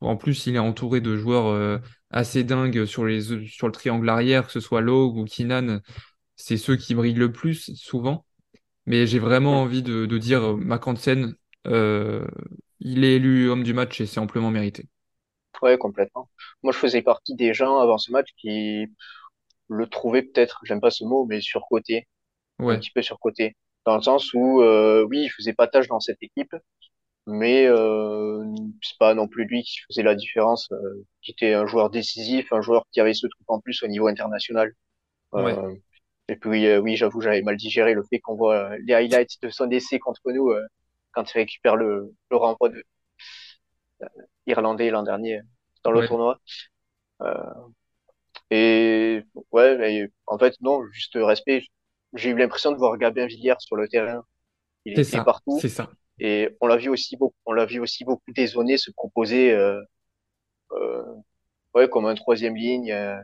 en plus, il est entouré de joueurs euh, assez dingues sur les, sur le triangle arrière, que ce soit Lowe ou Keenan. C'est ceux qui brillent le plus souvent. Mais j'ai vraiment envie de, de dire euh, Mackensen, euh, il est élu homme du match et c'est amplement mérité. ouais complètement moi je faisais partie des gens avant ce match qui le trouvaient peut-être j'aime pas ce mot mais surcoté un petit peu surcoté dans le sens où euh, oui il faisait pas tâche dans cette équipe mais euh, c'est pas non plus lui qui faisait la différence euh, qui était un joueur décisif un joueur qui avait ce truc en plus au niveau international ouais, euh, Et puis, euh, oui, j'avoue, j'avais mal digéré le fait qu'on voit euh, les highlights de son essai contre nous euh, quand il récupère le, le renvoi de Irlandais l'an dernier dans le ouais. tournoi. Euh, et ouais, mais en fait, non, juste respect. J'ai eu l'impression de voir Gabin Villiers sur le terrain. Il était ça, partout c'est ça. Et on l'a vu aussi beaucoup, on l'a vu aussi beaucoup dézonner, se proposer, euh, euh, ouais, comme un troisième ligne. euh,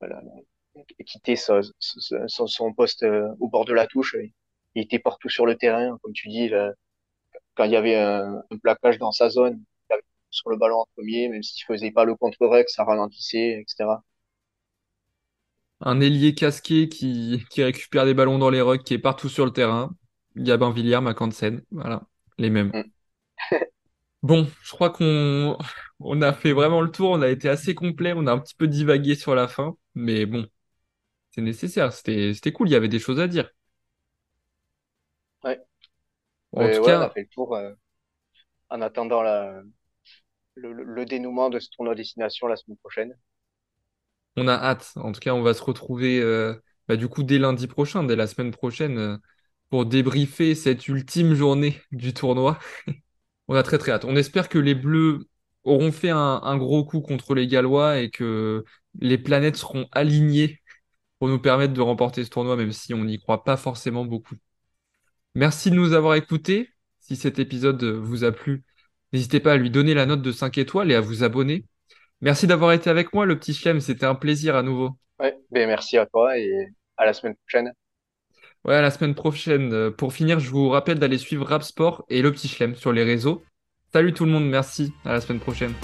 voilà. quitté son, son, poste au bord de la touche. Il était partout sur le terrain, comme tu dis. quand il y avait un, un plaquage dans sa zone, sur le ballon en premier, même s'il faisait pas le contre-rec, ça ralentissait, etc un ailier casqué qui, qui récupère des ballons dans les rucks, qui est partout sur le terrain. Gabin Villiers, Macansen, voilà, les mêmes. Mm. bon, je crois qu'on on a fait vraiment le tour, on a été assez complet, on a un petit peu divagué sur la fin, mais bon, c'est nécessaire, c'était, c'était cool, il y avait des choses à dire. Ouais. En tout cas, on a fait le tour euh, en attendant la, le, le, dénouement de ce tournoi destination la semaine prochaine. On a hâte. En tout cas, on va se retrouver euh, bah, du coup dès lundi prochain, dès la semaine prochaine, euh, pour débriefer cette ultime journée du tournoi. on a très très hâte. On espère que les Bleus auront fait un, gros coup contre les Gallois et que les planètes seront alignées pour nous permettre de remporter ce tournoi, même si on n'y croit pas forcément beaucoup. Merci de nous avoir écoutés. Si cet épisode vous a plu, n'hésitez pas à lui donner la note de 5 étoiles et à vous abonner. Merci d'avoir été avec moi, le petit Chlem. C'était un plaisir à nouveau. Ben merci à toi et à la semaine prochaine. Ouais, à la semaine prochaine. Euh, pour finir, je vous rappelle d'aller suivre Rap Sport et le petit Chlem sur les réseaux. Salut tout le monde, merci. À la semaine prochaine.